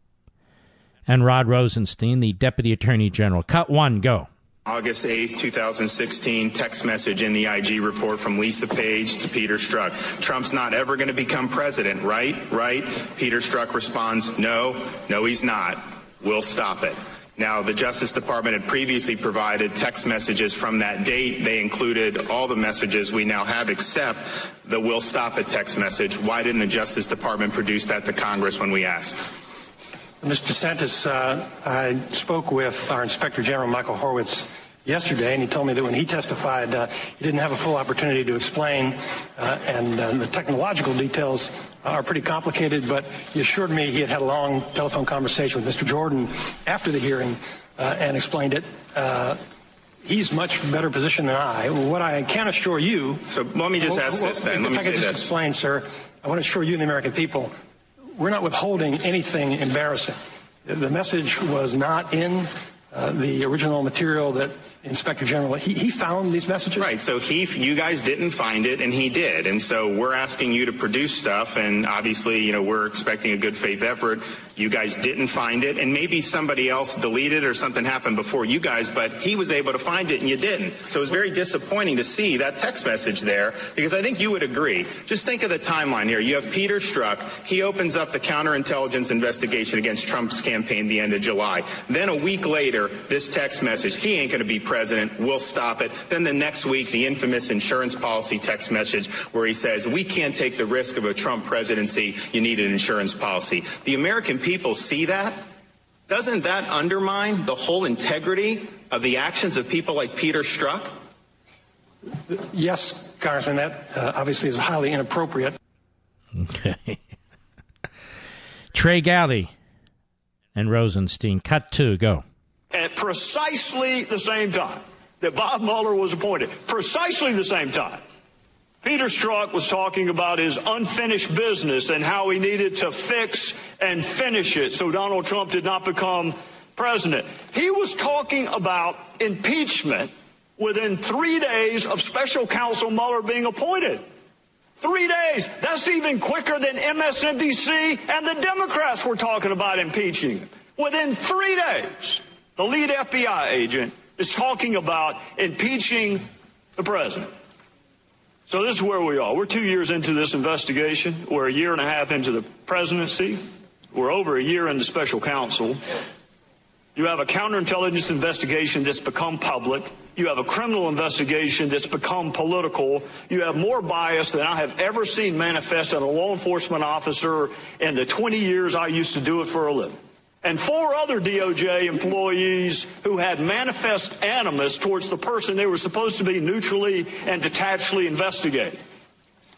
And Rod Rosenstein, the deputy attorney general. Cut one, go. August 8th, 2016, text message in the IG report from Lisa Page to Peter Strzok. Trump's not ever going to become president, right? Right? Peter Strzok responds, no, no, he's not. We'll stop it. Now, the Justice Department had previously provided text messages from that date. They included all the messages we now have except the we'll stop it text message. Why didn't the Justice Department produce that to Congress when we asked? Mr. DeSantis, uh, I spoke with our Inspector General, Michael Horowitz, yesterday, and he told me that when he testified, uh, he didn't have a full opportunity to explain, uh, and uh, the technological details are pretty complicated, but he assured me he had had a long telephone conversation with Mr. Jordan after the hearing uh, and explained it. Uh, he's much better positioned than I. What I can assure you. So let me just ask well, this then. If, let if me I could just this. explain, sir, I want to assure you and the American people we're not withholding anything embarrassing. The message was not in uh, the original material that Inspector General he, he found these messages. Right. So he, you guys didn't find it, and he did, and so we're asking you to produce stuff, and obviously, you know, we're expecting a good faith effort. You guys didn't find it, and maybe somebody else deleted or something happened before you guys, but he was able to find it and you didn't. So it was very disappointing to see that text message there because I think you would agree. Just think of the timeline here. You have Peter Strzok. He opens up the counterintelligence investigation against Trump's campaign the end of July. Then a week later, this text message, he ain't going to be president. We'll stop it. Then the next week, the infamous insurance policy text message where he says, we can't take the risk of a Trump presidency. You need an insurance policy. The American people see that. Doesn't that undermine the whole integrity of the actions of people like Peter Strzok? Yes, Congressman, that uh, obviously is highly inappropriate. Okay. Trey Gowdy and Rosenstein. Cut two, go. At precisely the same time that Bob Mueller was appointed, precisely the same time, Peter Strzok was talking about his unfinished business and how he needed to fix and finish it so Donald Trump did not become president. He was talking about impeachment within three days of special counsel Mueller being appointed. Three days. That's even quicker than MSNBC and the Democrats were talking about impeaching. Within three days, the lead FBI agent is talking about impeaching the president. So this is where we are. We're two years into this investigation. We're a year and a half into the presidency. We're over a year into special counsel. You have a counterintelligence investigation that's become public. You have a criminal investigation that's become political. You have more bias than I have ever seen manifest in a law enforcement officer in the 20 years I used to do it for a living. And four other DOJ employees who had manifest animus towards the person they were supposed to be neutrally and detachedly investigating.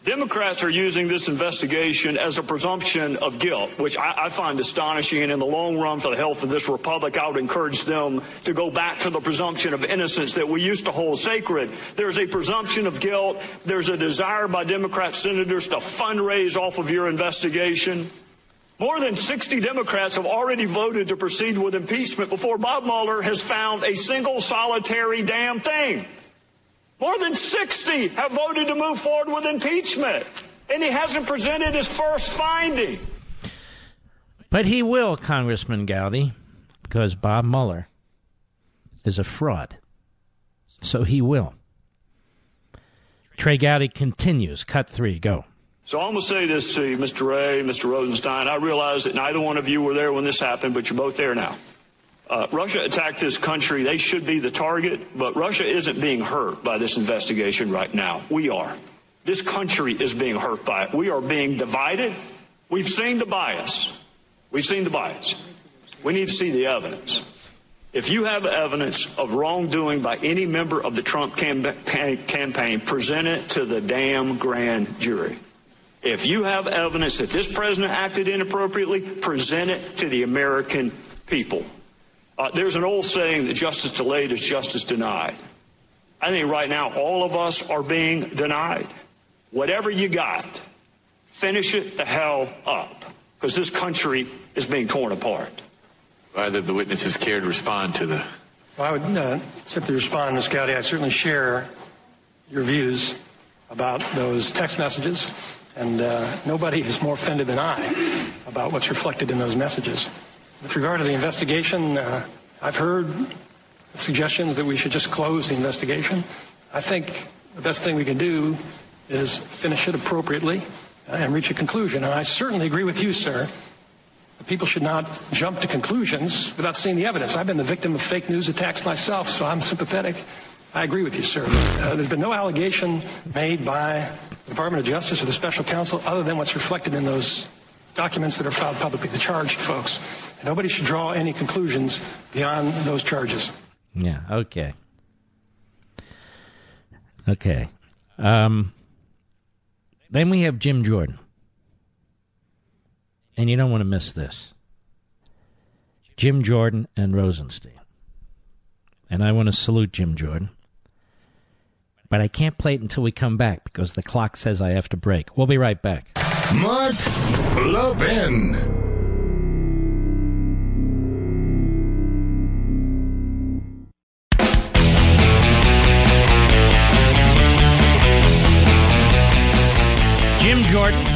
Democrats are using this investigation as a presumption of guilt, which I, I, find astonishing. And in the long run, for the health of this republic, I would encourage them to go back to the presumption of innocence that we used to hold sacred. There's a presumption of guilt. There's a desire by Democrat senators to fundraise off of your investigation. More than 60 Democrats have already voted to proceed with impeachment before Bob Mueller has found a single solitary damn thing. More than 60 have voted to move forward with impeachment, and he hasn't presented his first finding. But he will, Congressman Gowdy, because Bob Mueller is a fraud. So he will. Trey Gowdy continues. Cut three, go. So I'm going to say this to you, Mr. Wray, Mr. Rosenstein. I realize that neither one of you were there when this happened, but you're both there now. Uh, Russia attacked this country. They should be the target, but Russia isn't being hurt by this investigation right now. We are. This country is being hurt by it. We are being divided. We've seen the bias. We've seen the bias. We need to see the evidence. If you have evidence of wrongdoing by any member of the Trump campaign, present it to the damn grand jury. If you have evidence that this president acted inappropriately, present it to the American people. Uh, there's an old saying that justice delayed is justice denied. I think right now all of us are being denied. Whatever you got, finish it the hell up because this country is being torn apart. Either the witnesses care to respond to the. Well, I would uh, simply respond, Ms. Gowdy. I certainly share your views about those text messages, and uh, nobody is more offended than I about what's reflected in those messages. With regard to the investigation, uh, I've heard suggestions that we should just close the investigation. I think the best thing we can do is finish it appropriately and reach a conclusion. And I certainly agree with you, sir, People should not jump to conclusions without seeing the evidence. I've been the victim of fake news attacks myself, so I'm sympathetic. I agree with you, sir. Uh, there's been no allegation made by the Department of Justice or the special counsel other than what's reflected in those documents that are filed publicly, the charged folks. Nobody should draw any conclusions beyond those charges. Yeah, okay. Okay. Um, then we have Jim Jordan. And you don't want to miss this Jim Jordan and Rosenstein. And I want to salute Jim Jordan. But I can't play it until we come back because the clock says I have to break. We'll be right back. Mark Levin. Jim Jordan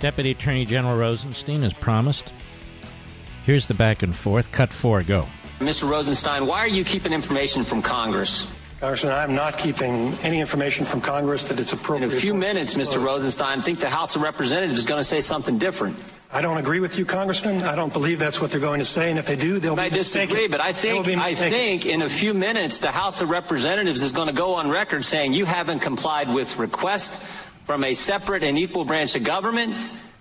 Deputy Attorney General Rosenstein has promised. Here's the back and forth. Cut four, go. Mr. Rosenstein, why are you keeping information from Congress? Congressman, I'm not keeping any information from Congress that it's appropriate. In a few minutes, Mr. Rosenstein, I think the House of Representatives is going to say something different. I don't agree with you, Congressman. I don't believe that's what they're going to say, and if they do, they'll I be mistaken. I disagree, but I think I think in a few minutes the House of Representatives is going to go on record saying you haven't complied with requests from a separate and equal branch of government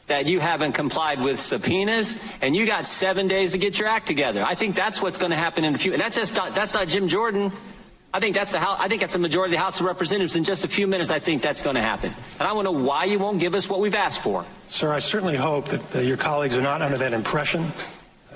that you haven't complied with subpoenas and you got seven days to get your act together. I think that's what's going to happen in a few. And that's just not, that's not Jim Jordan. I think that's the House, I think that's the majority of the House of Representatives. In just a few minutes, I think that's going to happen. And I want to know why you won't give us what we've asked for. Sir, I certainly hope that uh, your colleagues are not under that impression.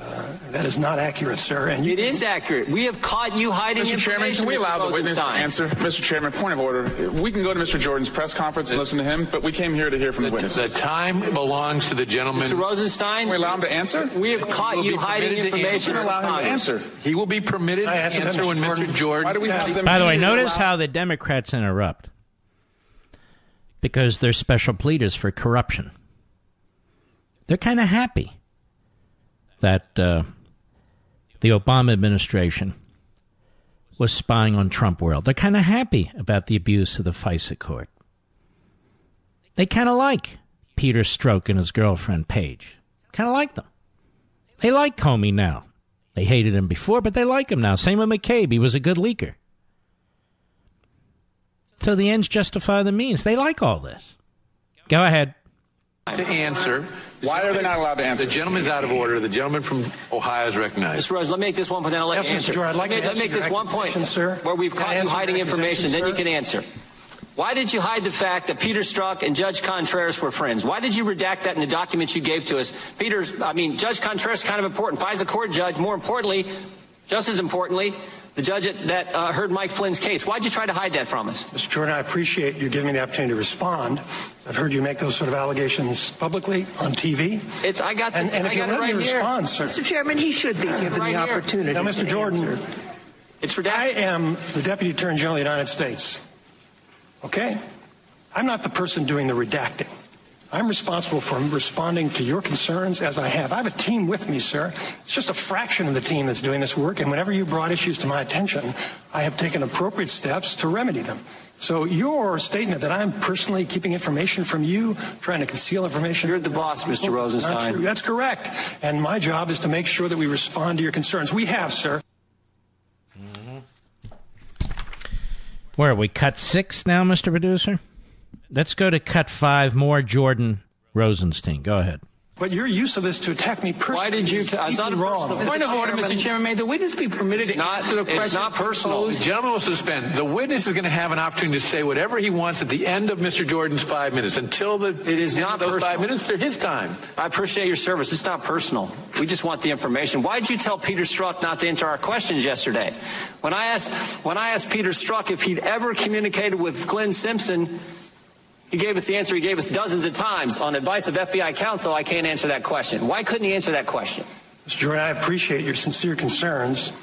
Uh, that is not accurate, sir. And you, it is accurate. We have caught you hiding Mr. Chairman, can we allow Mr. the witness to answer? Mr. Chairman, point of order. We can go to Mr. Jordan's press conference and listen to him, but we came here to hear from the, the witness. The time belongs to the gentleman. Mr. Rosenstein, can we allow him to answer? We have caught you hiding information. Allow him to answer. He will be permitted to answer, answer when Mr. Jordan. Jordan. Why do we have them? By the way, notice how the Democrats interrupt because they're special pleaders for corruption. They're kind of happy that. Uh, the Obama administration was spying on Trump world. They're kind of happy about the abuse of the FISA court. They kind of like Peter Strzok and his girlfriend Page. Kind of like them. They like Comey now. They hated him before, but they like him now. Same with McCabe. He was a good leaker. So the ends justify the means. They like all this. Go ahead. To answer why are they not allowed to answer? The gentleman is out of order. The gentleman from Ohio is recognized. Mr. Rose, let me make this one point, then I'll let yes, you answer. Mr. Jordan, I'd like let to me, let make this one point, sir. where we've caught you hiding information, then you can answer. Why did you hide the fact that Peter Strzok and Judge Contreras were friends? Why did you redact that in the documents you gave to us? Peter, I mean, Judge Contreras is kind of important. FISA court judge, more importantly, just as importantly, the judge that uh, heard Mike Flynn's case. Why'd you try to hide that from us? Mr. Jordan, I appreciate you giving me the opportunity to respond. I've heard you make those sort of allegations publicly on TV. It's I got the, and, and if you let right me here. respond, sir. Mr. Chairman, he should be given right the here. opportunity. Now, Mr. Jordan, answer. it's redacted. I am the Deputy Attorney General of the United States. Okay? I'm not the person doing the redacting. I'm responsible for responding to your concerns as I have. I have a team with me, sir. It's just a fraction of the team that's doing this work, and whenever you brought issues to my attention, I have taken appropriate steps to remedy them. So your statement that I'm personally keeping information from you, trying to conceal information. You're the boss, Mr. Rosenstein. That's correct. And my job is to make sure that we respond to your concerns. We have, sir. Where are we? Cut six now, Mr. Producer? Let's go to cut five. More Jordan Rosenstein. Go ahead. But your use of this to attack me personally Why did you? is T- it's not a wrong. personal- Point of order, Mr. Chairman. May the witness be permitted It's to not- answer the it's not personal. The gentleman will suspend. The witness is going to have an opportunity to say whatever he wants at the end of Mr. Jordan's five minutes. Until the It is end not of those personal. five minutes, they're his time. I appreciate your service. It's not personal. We just want the information. Why did you tell Peter Strzok not to answer our questions yesterday? When I asked when I asked Peter Strzok if he'd ever communicated with Glenn Simpson, he gave us the answer he gave us dozens of times. On advice of FBI counsel, I can't answer that question. Why couldn't he answer that question? Mr. Jordan, I appreciate your sincere concerns,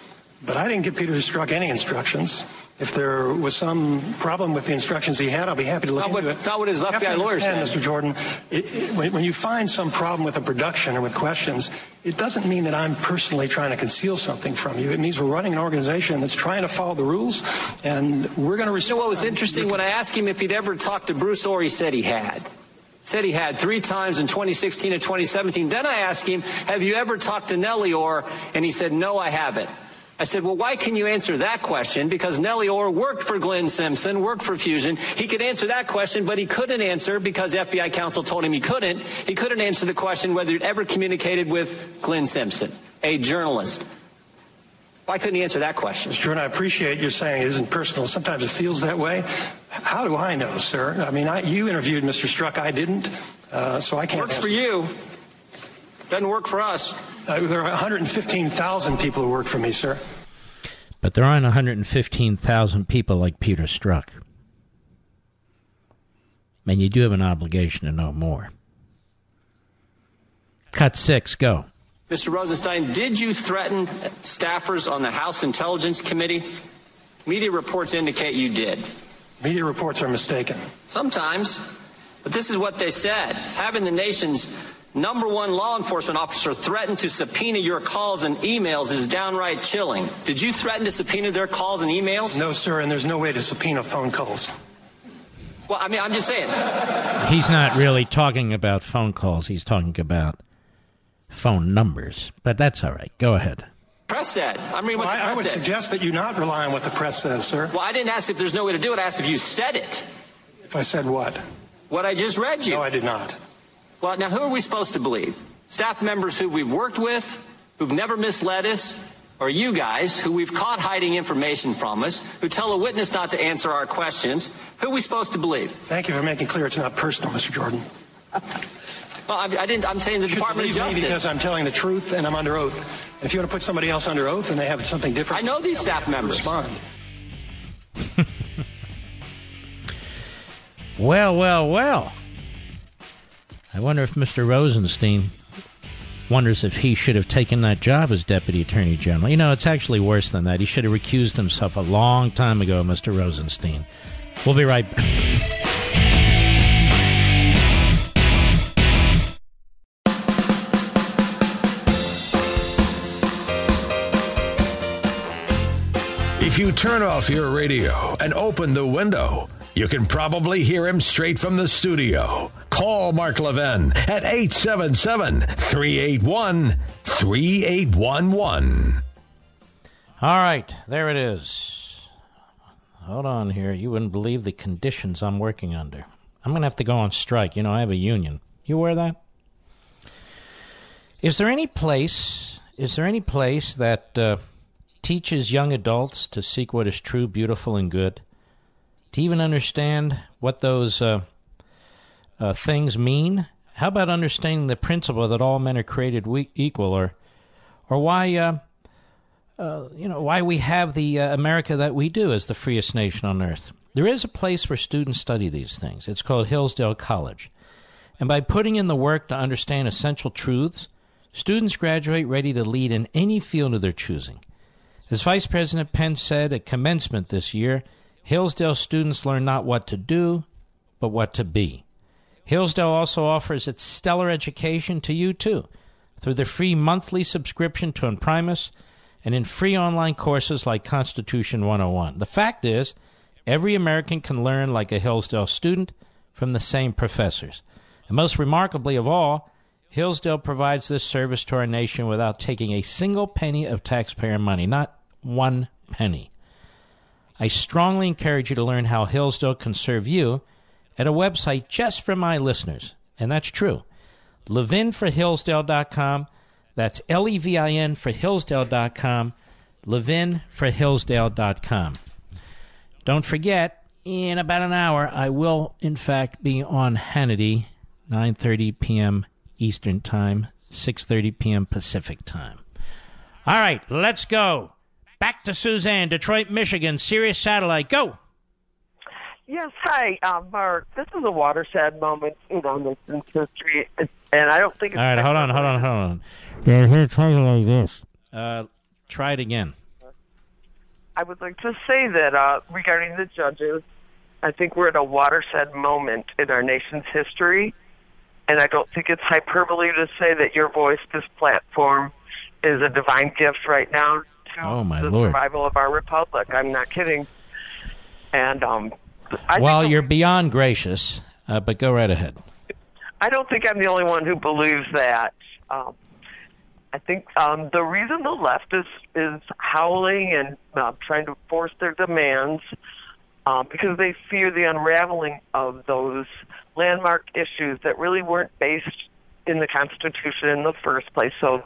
but I didn't give Peter Strzok any instructions. If there was some problem with the instructions he had, I'll be happy to look Not what- into it. not what his to FBI lawyer said. Mr. Jordan, it, it, when, when you find some problem with a production or with questions, it doesn't mean that I'm personally trying to conceal something from you. It means we're running an organization that's trying to follow the rules, and we're going to You know what was interesting? When I asked him if he'd ever talked to Bruce Ohr, he said he had. Said he had three times in 2016 and 2017. Then I asked him, Have you ever talked to Nellie Ohr? And he said, No, I haven't. I said, Well, why can you answer that question? Because Nellie Ohr worked for Glenn Simpson, worked for Fusion. He could answer that question, but he couldn't answer because FBI counsel told him he couldn't. He couldn't answer the question whether he'd ever communicated with Glenn Simpson, a journalist. Why couldn't he answer that question? Mr. Jordan, I appreciate you saying it isn't personal. Sometimes it feels that way. How do I know, sir? I mean, I, you interviewed Mr. Strzok. I didn't, uh, so I can't. Works for you. Doesn't work for us. Uh, there are 115,000 people who work for me, sir. But there aren't 115,000 people like Peter Strzok. And you do have an obligation to know more. Cut six, go. Mr. Rosenstein, did you threaten staffers on the House Intelligence Committee? Media reports indicate you did. Media reports are mistaken. Sometimes. But this is what they said. Having the nation's number one law enforcement officer threatened to subpoena your calls and emails is downright chilling. Did you threaten to subpoena their calls and emails? No, sir, and there's no way to subpoena phone calls. Well, I mean, I'm just saying. He's not really talking about phone calls, he's talking about phone numbers. But that's all right. Go ahead. Press said. I'm reading Well, what the I, I would said. suggest that you not rely on what the press says, sir. Well, I didn't ask if there's no way to do it. I asked if you said it. If I said what? What I just read you. No, I did not. Well, now who are we supposed to believe? Staff members who we've worked with, who've never misled us, or you guys who we've caught hiding information from us, who tell a witness not to answer our questions? Who are we supposed to believe? Thank you for making clear it's not personal, Mr. Jordan. Well, I, I didn't. I'm saying the You Department of believe me Justice. because I'm telling the truth and I'm under oath. If you want to put somebody else under oath and they have something different, I know these staff members. Respond. Well, well, well. I wonder if Mr. Rosenstein wonders if he should have taken that job as Deputy Attorney General. You know, it's actually worse than that. He should have recused himself a long time ago, Mr. Rosenstein. We'll be right back. If you turn off your radio and open the window, you can probably hear him straight from the studio. Call Mark Levin at 877 381 3811. All right, there it is. Hold on here. You wouldn't believe the conditions I'm working under. I'm going to have to go on strike. You know, I have a union. You wear that? Is there any place, is there any place that uh, teaches young adults to seek what is true, beautiful, and good? To even understand what those uh, uh, things mean? How about understanding the principle that all men are created we- equal, or, or why, uh, uh, you know, why we have the uh, America that we do as the freest nation on earth? There is a place where students study these things. It's called Hillsdale College. And by putting in the work to understand essential truths, students graduate ready to lead in any field of their choosing. As Vice President Pence said at commencement this year, Hillsdale students learn not what to do, but what to be. Hillsdale also offers its stellar education to you, too, through the free monthly subscription to Imprimis and in free online courses like Constitution 101. The fact is, every American can learn like a Hillsdale student from the same professors. And most remarkably of all, Hillsdale provides this service to our nation without taking a single penny of taxpayer money, not one penny. I strongly encourage you to learn how Hillsdale can serve you at a website just for my listeners, and that's true. LevinforHillsdale.com. That's L E V I N for Hillsdale.com. LevinforHillsdale.com. Don't forget, in about an hour, I will, in fact, be on Hannity, 9.30 p.m. Eastern Time, 6.30 p.m. Pacific Time. All right, let's go. Back to Suzanne, Detroit, Michigan, Sirius Satellite. Go. Yes, hi, uh, Mark. This is a watershed moment in our nation's history, and I don't think it's All right, hold on, hold on, hold on. Yeah, here, try it like this. Uh, try it again. I would like to say that uh, regarding the judges, I think we're at a watershed moment in our nation's history, and I don't think it's hyperbole to say that your voice, this platform, is a divine gift right now to Oh, my the Lord. survival of our republic. I'm not kidding. And um, I well, you're beyond gracious, uh, but go right ahead. I don't think I'm the only one who believes that. Um, I think um, the reason the left is is howling and uh, trying to force their demands um, because they fear the unraveling of those landmark issues that really weren't based in the Constitution in the first place. So,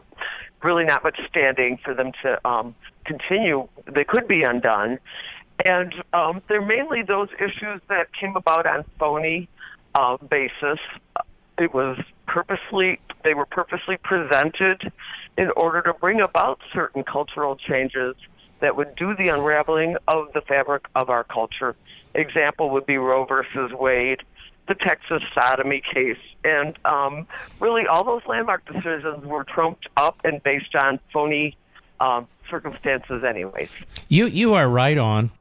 really, not much standing for them to um, continue. They could be undone, and um, they're mainly those issues that came about on phony uh, basis. It was purposely they were purposely presented in order to bring about certain cultural changes that would do the unraveling of the fabric of our culture. Example would be Roe versus Wade, the Texas sodomy case, and um, really all those landmark decisions were trumped up and based on phony um, circumstances, anyways. You you are right on.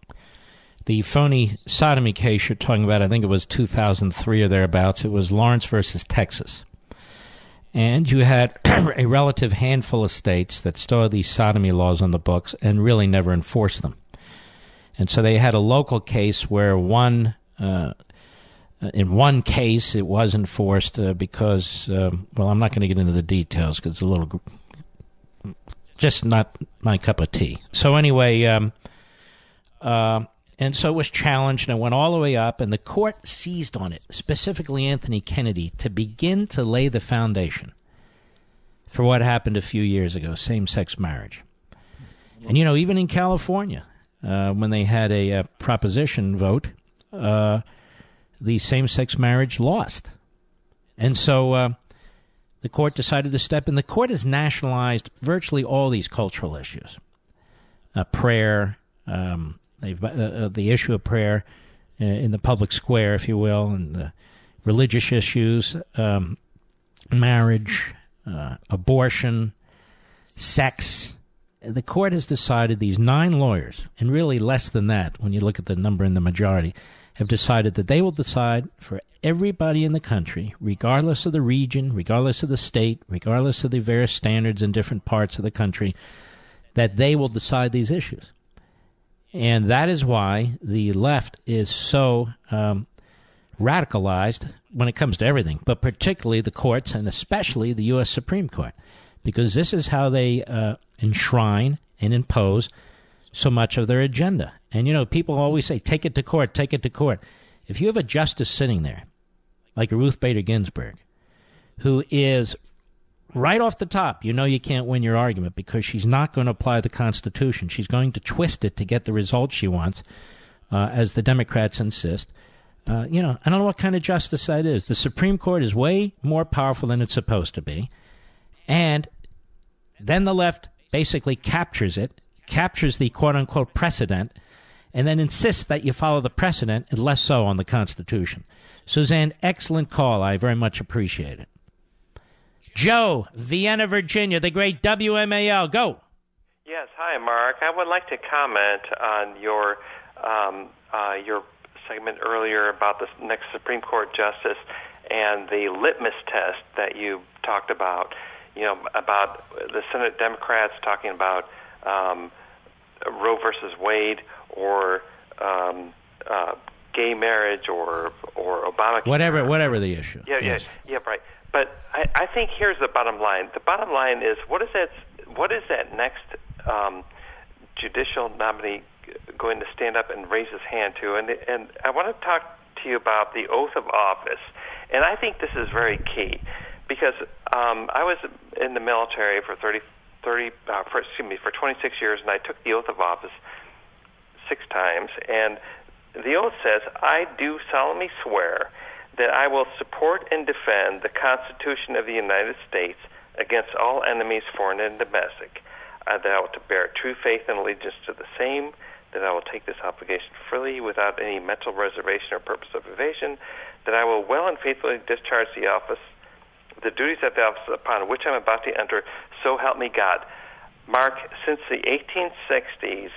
The phony sodomy case you're talking about, I think it was 2003 or thereabouts. It was Lawrence versus Texas. And you had a relative handful of states that still had these sodomy laws on the books and really never enforced them. And so they had a local case where one, uh, in one case, it was enforced uh, because, um, well, I'm not going to get into the details because it's a little, just not my cup of tea. So anyway, um, uh, and so it was challenged and it went all the way up, and the court seized on it, specifically Anthony Kennedy, to begin to lay the foundation for what happened a few years ago same sex marriage. And, you know, even in California, uh, when they had a, uh proposition vote, uh, the same sex marriage lost. And so uh, the court decided to step in. The court has nationalized virtually all these cultural issues uh, prayer, um, uh, uh, the issue of prayer uh, in the public square, if you will, and religious issues, um, marriage, uh, abortion, sex. The court has decided these nine lawyers, and really less than that when you look at the number in the majority, have decided that they will decide for everybody in the country, regardless of the region, regardless of the state, regardless of the various standards in different parts of the country, that they will decide these issues. And that is why the left is so um, radicalized when it comes to everything, but particularly the courts and especially the U.S. Supreme Court, because this is how they uh, enshrine and impose so much of their agenda. And, you know, people always say, take it to court, take it to court. If you have a justice sitting there, like Ruth Bader Ginsburg, who is right off the top, you know you can't win your argument because she's not going to apply the Constitution. She's going to twist it to get the result she wants, uh, as the Democrats insist. Uh, you know, I don't know what kind of justice that is. The Supreme Court is way more powerful than it's supposed to be. And then the left basically captures it, captures the quote unquote precedent, and then insists that you follow the precedent and less so on the Constitution. Suzanne, excellent call. I very much appreciate it. Joe, Vienna, Virginia, the great WMAL. Go. Yes, hi, Mark. I would like to comment on your um, uh, your segment earlier about the next Supreme Court justice and the litmus test that you talked about. You know about the Senate Democrats talking about um, Roe versus Wade or um, uh, gay marriage or or Obama. Whatever, whatever the issue. Yeah, Yes. yeah, yeah, right. But I, I think here's the bottom line. The bottom line is what is that? What is that next um, judicial nominee going to stand up and raise his hand to? And and I want to talk to you about the oath of office. And I think this is very key because um, I was in the military for 30, 30 uh, for, excuse me, for 26 years, and I took the oath of office six times. And the oath says, "I do solemnly swear that I will support and defend the Constitution of the United States against all enemies, foreign and domestic. Uh, that I will bear true faith and allegiance to the same." That I will take this obligation freely without any mental reservation or purpose of evasion. That I will well and faithfully discharge the office the duties of the office upon which I'm about to enter, so help me God. Mark, since the 1860s,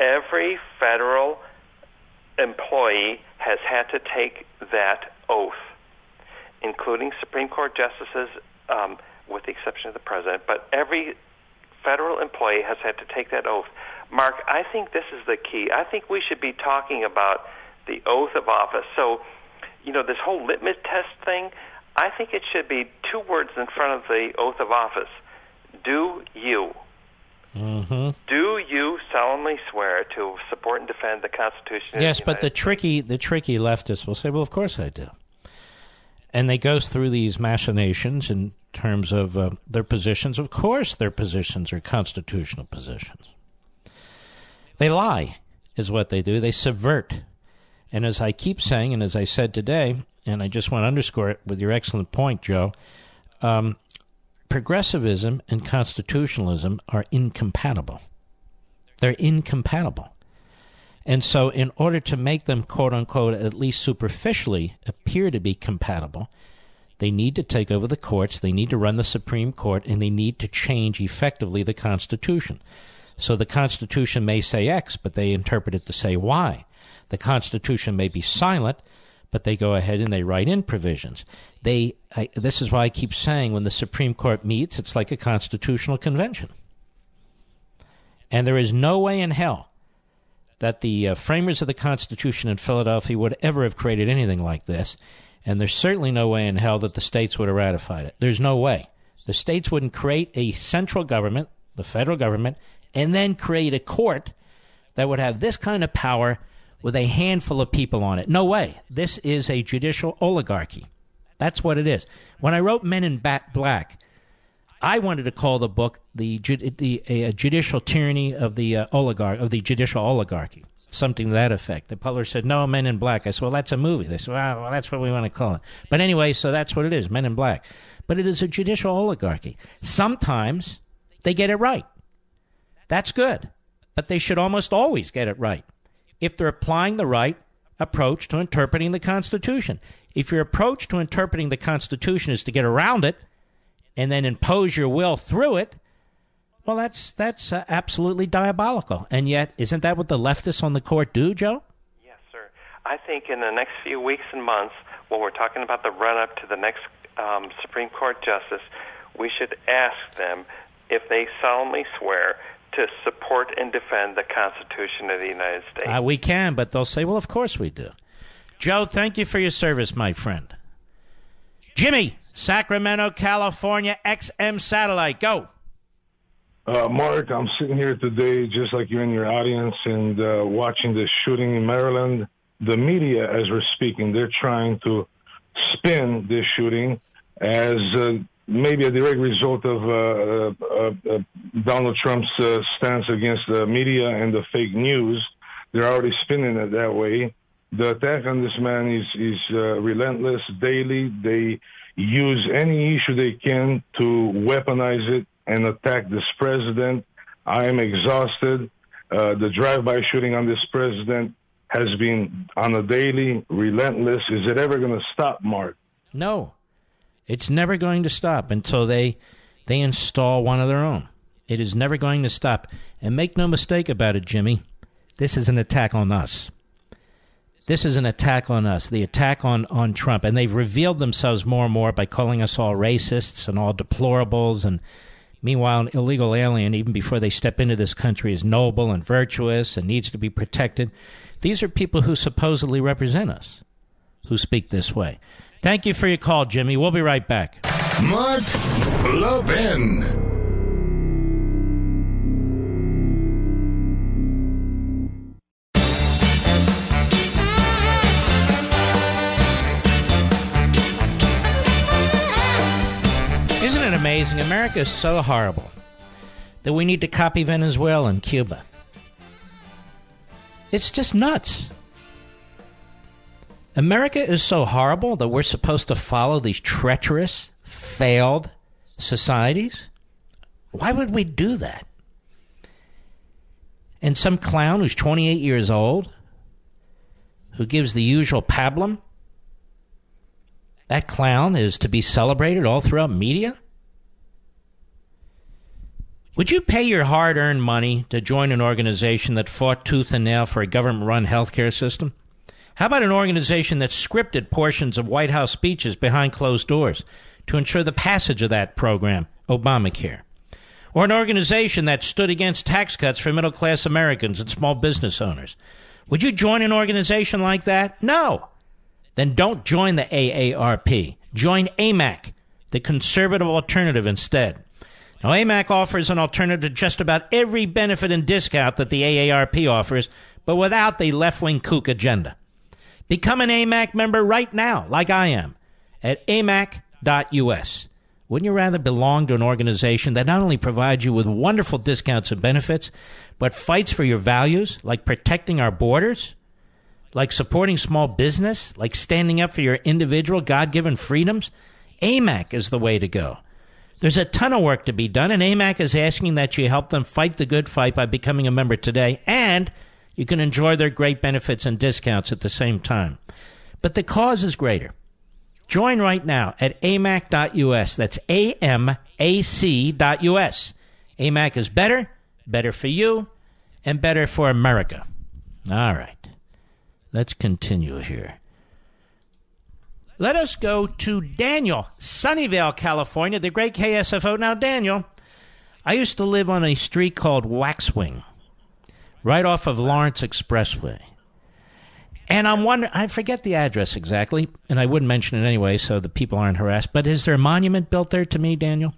every federal employee has had to take that oath, including Supreme Court justices, um, with the exception of the president. But every federal employee has had to take that oath. Mark, I think this is the key. I think we should be talking about the oath of office. So, you know, this whole litmus test thing, I think it should be two words in front of the oath of office. Do you? Mm-hmm. Do you solemnly swear to support and defend the Constitution? Yes, the but the tricky the tricky leftists will say, "Well, of course I do," and they go through these machinations in terms of uh, their positions. Of course, their positions are constitutional positions. They lie, is what they do. They subvert, and as I keep saying, and as I said today, and I just want to underscore it with your excellent point, Joe. Um, progressivism and constitutionalism are incompatible. They're incompatible. And so, in order to make them, quote unquote, at least superficially appear to be compatible, they need to take over the courts, they need to run the Supreme Court, and they need to change effectively the Constitution. So the Constitution may say X, but they interpret it to say Y. The Constitution may be silent, but they go ahead and they write in provisions. They, I, this is why I keep saying when the Supreme Court meets, it's like a constitutional convention. And there is no way in hell that the uh, framers of the Constitution in Philadelphia would ever have created anything like this. And there's certainly no way in hell that the states would have ratified it. There's no way. The states wouldn't create a central government, the federal government, and then create a court that would have this kind of power with a handful of people on it. No way. This is a judicial oligarchy. That's what it is. When I wrote Men in Black, I wanted to call the book the, the a, judicial tyranny of the uh, oligarch of the judicial oligarchy, something to that effect. The publisher said, "No, Men in Black." I said, "Well, that's a movie." They said, "Well, that's what we want to call it." But anyway, so that's what it is, Men in Black. But it is a judicial oligarchy. Sometimes they get it right. That's good, but they should almost always get it right if they're applying the right approach to interpreting the Constitution. If your approach to interpreting the Constitution is to get around it and then impose your will through it, well, that's that's uh, absolutely diabolical. And yet, isn't that what the leftists on the court do, Joe? Yes, sir. I think in the next few weeks and months, when we're talking about the run up to the next um, Supreme Court justice, we should ask them if they solemnly swear to support and defend the Constitution of the United States. Uh, we can, but they'll say, well, of course we do. Joe, thank you for your service, my friend. Jimmy, Sacramento, California, XM Satellite, go. Uh, Mark, I'm sitting here today just like you in your audience and uh, watching the shooting in Maryland. The media, as we're speaking, they're trying to spin this shooting as uh, maybe a direct result of uh, uh, uh, Donald Trump's uh, stance against the media and the fake news. They're already spinning it that way. The attack on this man is is uh, relentless daily. They use any issue they can to weaponize it and attack this president. I am exhausted. Uh, the drive-by shooting on this president has been on a daily, relentless. Is it ever going to stop, Mark? No. It's never going to stop until they they install one of their own. It is never going to stop. And make no mistake about it, Jimmy. This is an attack on us. This is an attack on us, the attack on, on Trump. And they've revealed themselves more and more by calling us all racists and all deplorables. And meanwhile, an illegal alien, even before they step into this country, is noble and virtuous and needs to be protected. These are people who supposedly represent us who speak this way. Thank you for your call, Jimmy. We'll be right back. Mark Levin. Isn't it amazing? America is so horrible that we need to copy Venezuela and Cuba. It's just nuts. America is so horrible that we're supposed to follow these treacherous, failed societies? Why would we do that? And some clown who's 28 years old, who gives the usual pablum, that clown is to be celebrated all throughout media? Would you pay your hard earned money to join an organization that fought tooth and nail for a government run healthcare system? How about an organization that scripted portions of White House speeches behind closed doors to ensure the passage of that program, Obamacare? Or an organization that stood against tax cuts for middle class Americans and small business owners? Would you join an organization like that? No. Then don't join the AARP. Join AMAC, the conservative alternative instead. Now, AMAC offers an alternative to just about every benefit and discount that the AARP offers, but without the left wing kook agenda. Become an AMAC member right now, like I am, at amac.us. Wouldn't you rather belong to an organization that not only provides you with wonderful discounts and benefits, but fights for your values, like protecting our borders, like supporting small business, like standing up for your individual God given freedoms? AMAC is the way to go. There's a ton of work to be done, and AMAC is asking that you help them fight the good fight by becoming a member today, and you can enjoy their great benefits and discounts at the same time. But the cause is greater. Join right now at amac.us. That's A-M-A-C.us. AMAC is better, better for you, and better for America. All right. Let's continue here. Let us go to Daniel, Sunnyvale, California, the great KSFO. Now, Daniel, I used to live on a street called Waxwing, right off of Lawrence Expressway. And I'm wondering, I forget the address exactly, and I wouldn't mention it anyway so the people aren't harassed, but is there a monument built there to me, Daniel?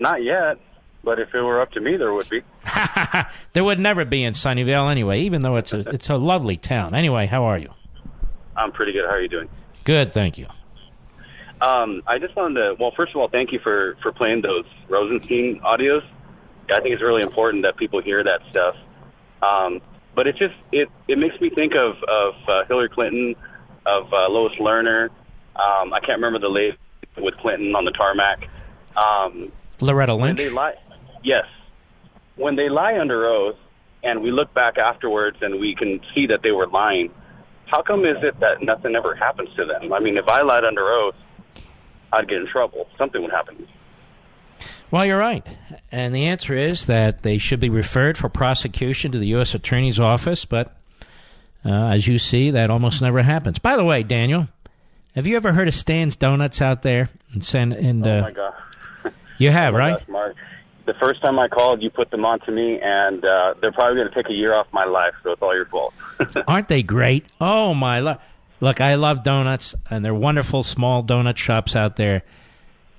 Not yet, but if it were up to me, there would be. there would never be in Sunnyvale anyway, even though it's a, it's a lovely town. Anyway, how are you? I'm pretty good. How are you doing? Good, thank you. Um, I just wanted to, well, first of all, thank you for, for playing those Rosenstein audios. I think it's really important that people hear that stuff. Um, but it just, it, it makes me think of, of uh, Hillary Clinton, of uh, Lois Lerner. Um, I can't remember the lady with Clinton on the tarmac. Um, Loretta when Lynch? they lie, yes. When they lie under oath, and we look back afterwards and we can see that they were lying, how come is it that nothing ever happens to them? I mean, if I lied under oath, I'd get in trouble. Something would happen. to me. Well, you're right. And the answer is that they should be referred for prosecution to the U.S. Attorney's Office, but uh, as you see, that almost never happens. By the way, Daniel, have you ever heard of Stan's Donuts out there? And send, and, uh, oh my god! You have, Oh right? gosh, Mark. The first time I called, you put them on to me, and uh, they're probably going to take a year off my life, so it's all your fault. Aren't they great? Oh, my. Lo- Look, I love donuts, and they're wonderful small donut shops out there,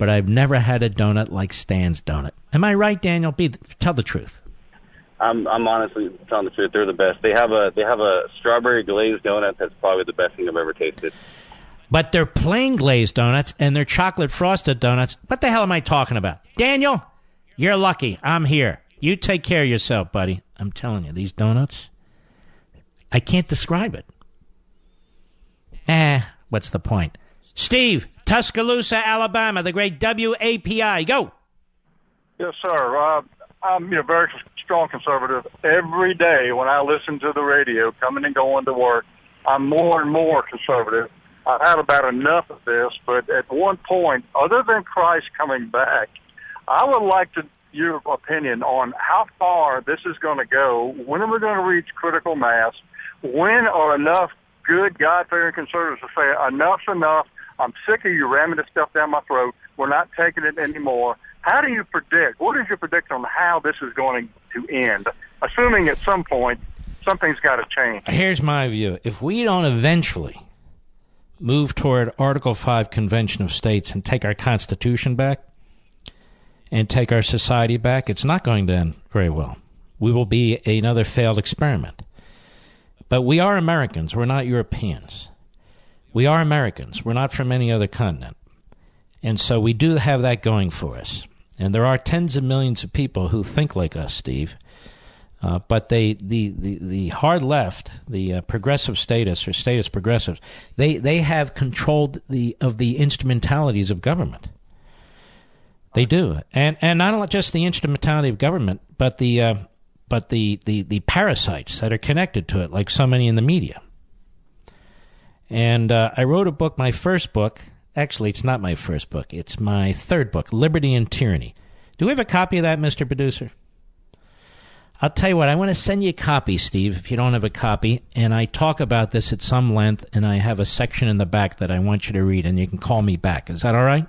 but I've never had a donut like Stan's Donut. Am I right, Daniel? Be Tell the truth. I'm I'm honestly telling the truth. They're the best. They have a they have a strawberry glazed donut that's probably the best thing I've ever tasted. But they're plain glazed donuts and they're chocolate frosted donuts. What the hell am I talking about? Daniel, you're lucky. I'm here. You take care of yourself, buddy. I'm telling you, these donuts, I can't describe it. Eh, what's the point? Steve, Tuscaloosa, Alabama, the great WAPI. Go. Yes, sir. Uh, I'm know, very strong conservative. Every day when I listen to the radio, coming and going to work, I'm more and more conservative. I've had about enough of this, but at one point, other than Christ coming back, I would like to your opinion on how far this is going to go. When are we going to reach critical mass? When are enough good God-fearing conservatives to say enough's enough? I'm sick of you ramming this stuff down my throat. We're not taking it anymore. How do you predict? What is your prediction on how this is going to end? Assuming at some point something's got to change. Here's my view. If we don't eventually move toward Article 5 Convention of States and take our Constitution back and take our society back, it's not going to end very well. We will be another failed experiment. But we are Americans. We're not Europeans. We are Americans. We're not from any other continent. And so we do have that going for us. And there are tens of millions of people who think like us, Steve. Uh, but they, the, the, the hard left, the uh, progressive statists or statist progressives, they, they have controlled the of the instrumentalities of government. They do, and and not just the instrumentality of government, but the uh, but the, the the parasites that are connected to it, like so many in the media. And uh, I wrote a book, my first book. Actually, it's not my first book. It's my third book, Liberty and Tyranny. Do we have a copy of that, Mr. Producer? I'll tell you what, I want to send you a copy, Steve, if you don't have a copy. And I talk about this at some length, and I have a section in the back that I want you to read, and you can call me back. Is that all right?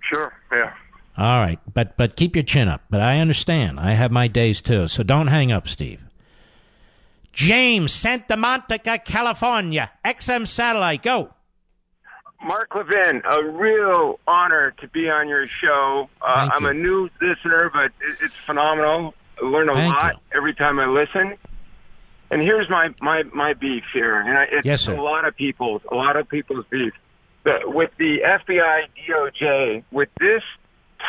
Sure. Yeah. All right, but but keep your chin up. But I understand. I have my days too, so don't hang up, Steve. James, Santa Monica, California, XM satellite, go. Mark Levin, a real honor to be on your show. Uh, I'm a new listener, but it's phenomenal. I learn a Thank lot every time I listen. And here's my my my beef here, and I, it's Yes, a lot of people's a lot of people's beef. The, with the FBI, DOJ, with this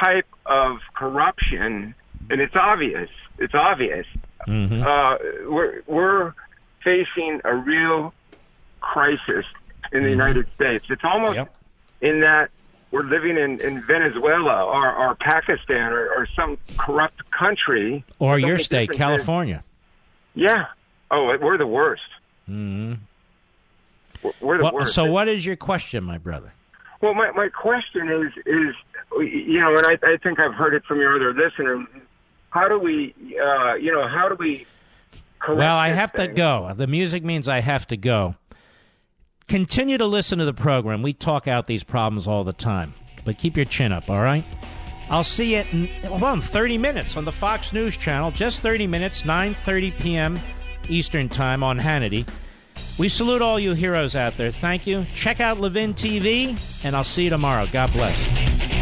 type of corruption, and it's obvious. It's obvious. Mm-hmm. Uh, we're we're facing a real crisis in the United States. It's almost in that we're living in, in Venezuela or, or Pakistan or, or some corrupt country. Or your state, California. Yeah. Oh, we're the worst. hmm We're- We're the Well, worst. so, what is your question, my brother? Well, my, my question is, is you know, and I, I think I've heard it from your other listeners. How do we, uh, you know, how do we Well, I have to go. The music means I have to go. Continue to listen to the program. We talk out these problems all the time. But keep your chin up, all right? I'll see you in, well, in 30 minutes on the Fox News Channel. Just 30 minutes, 9.30 p.m. Eastern Time on Hannity. We salute all you heroes out there. Thank you. Check out Levin TV, and I'll see you tomorrow. God bless.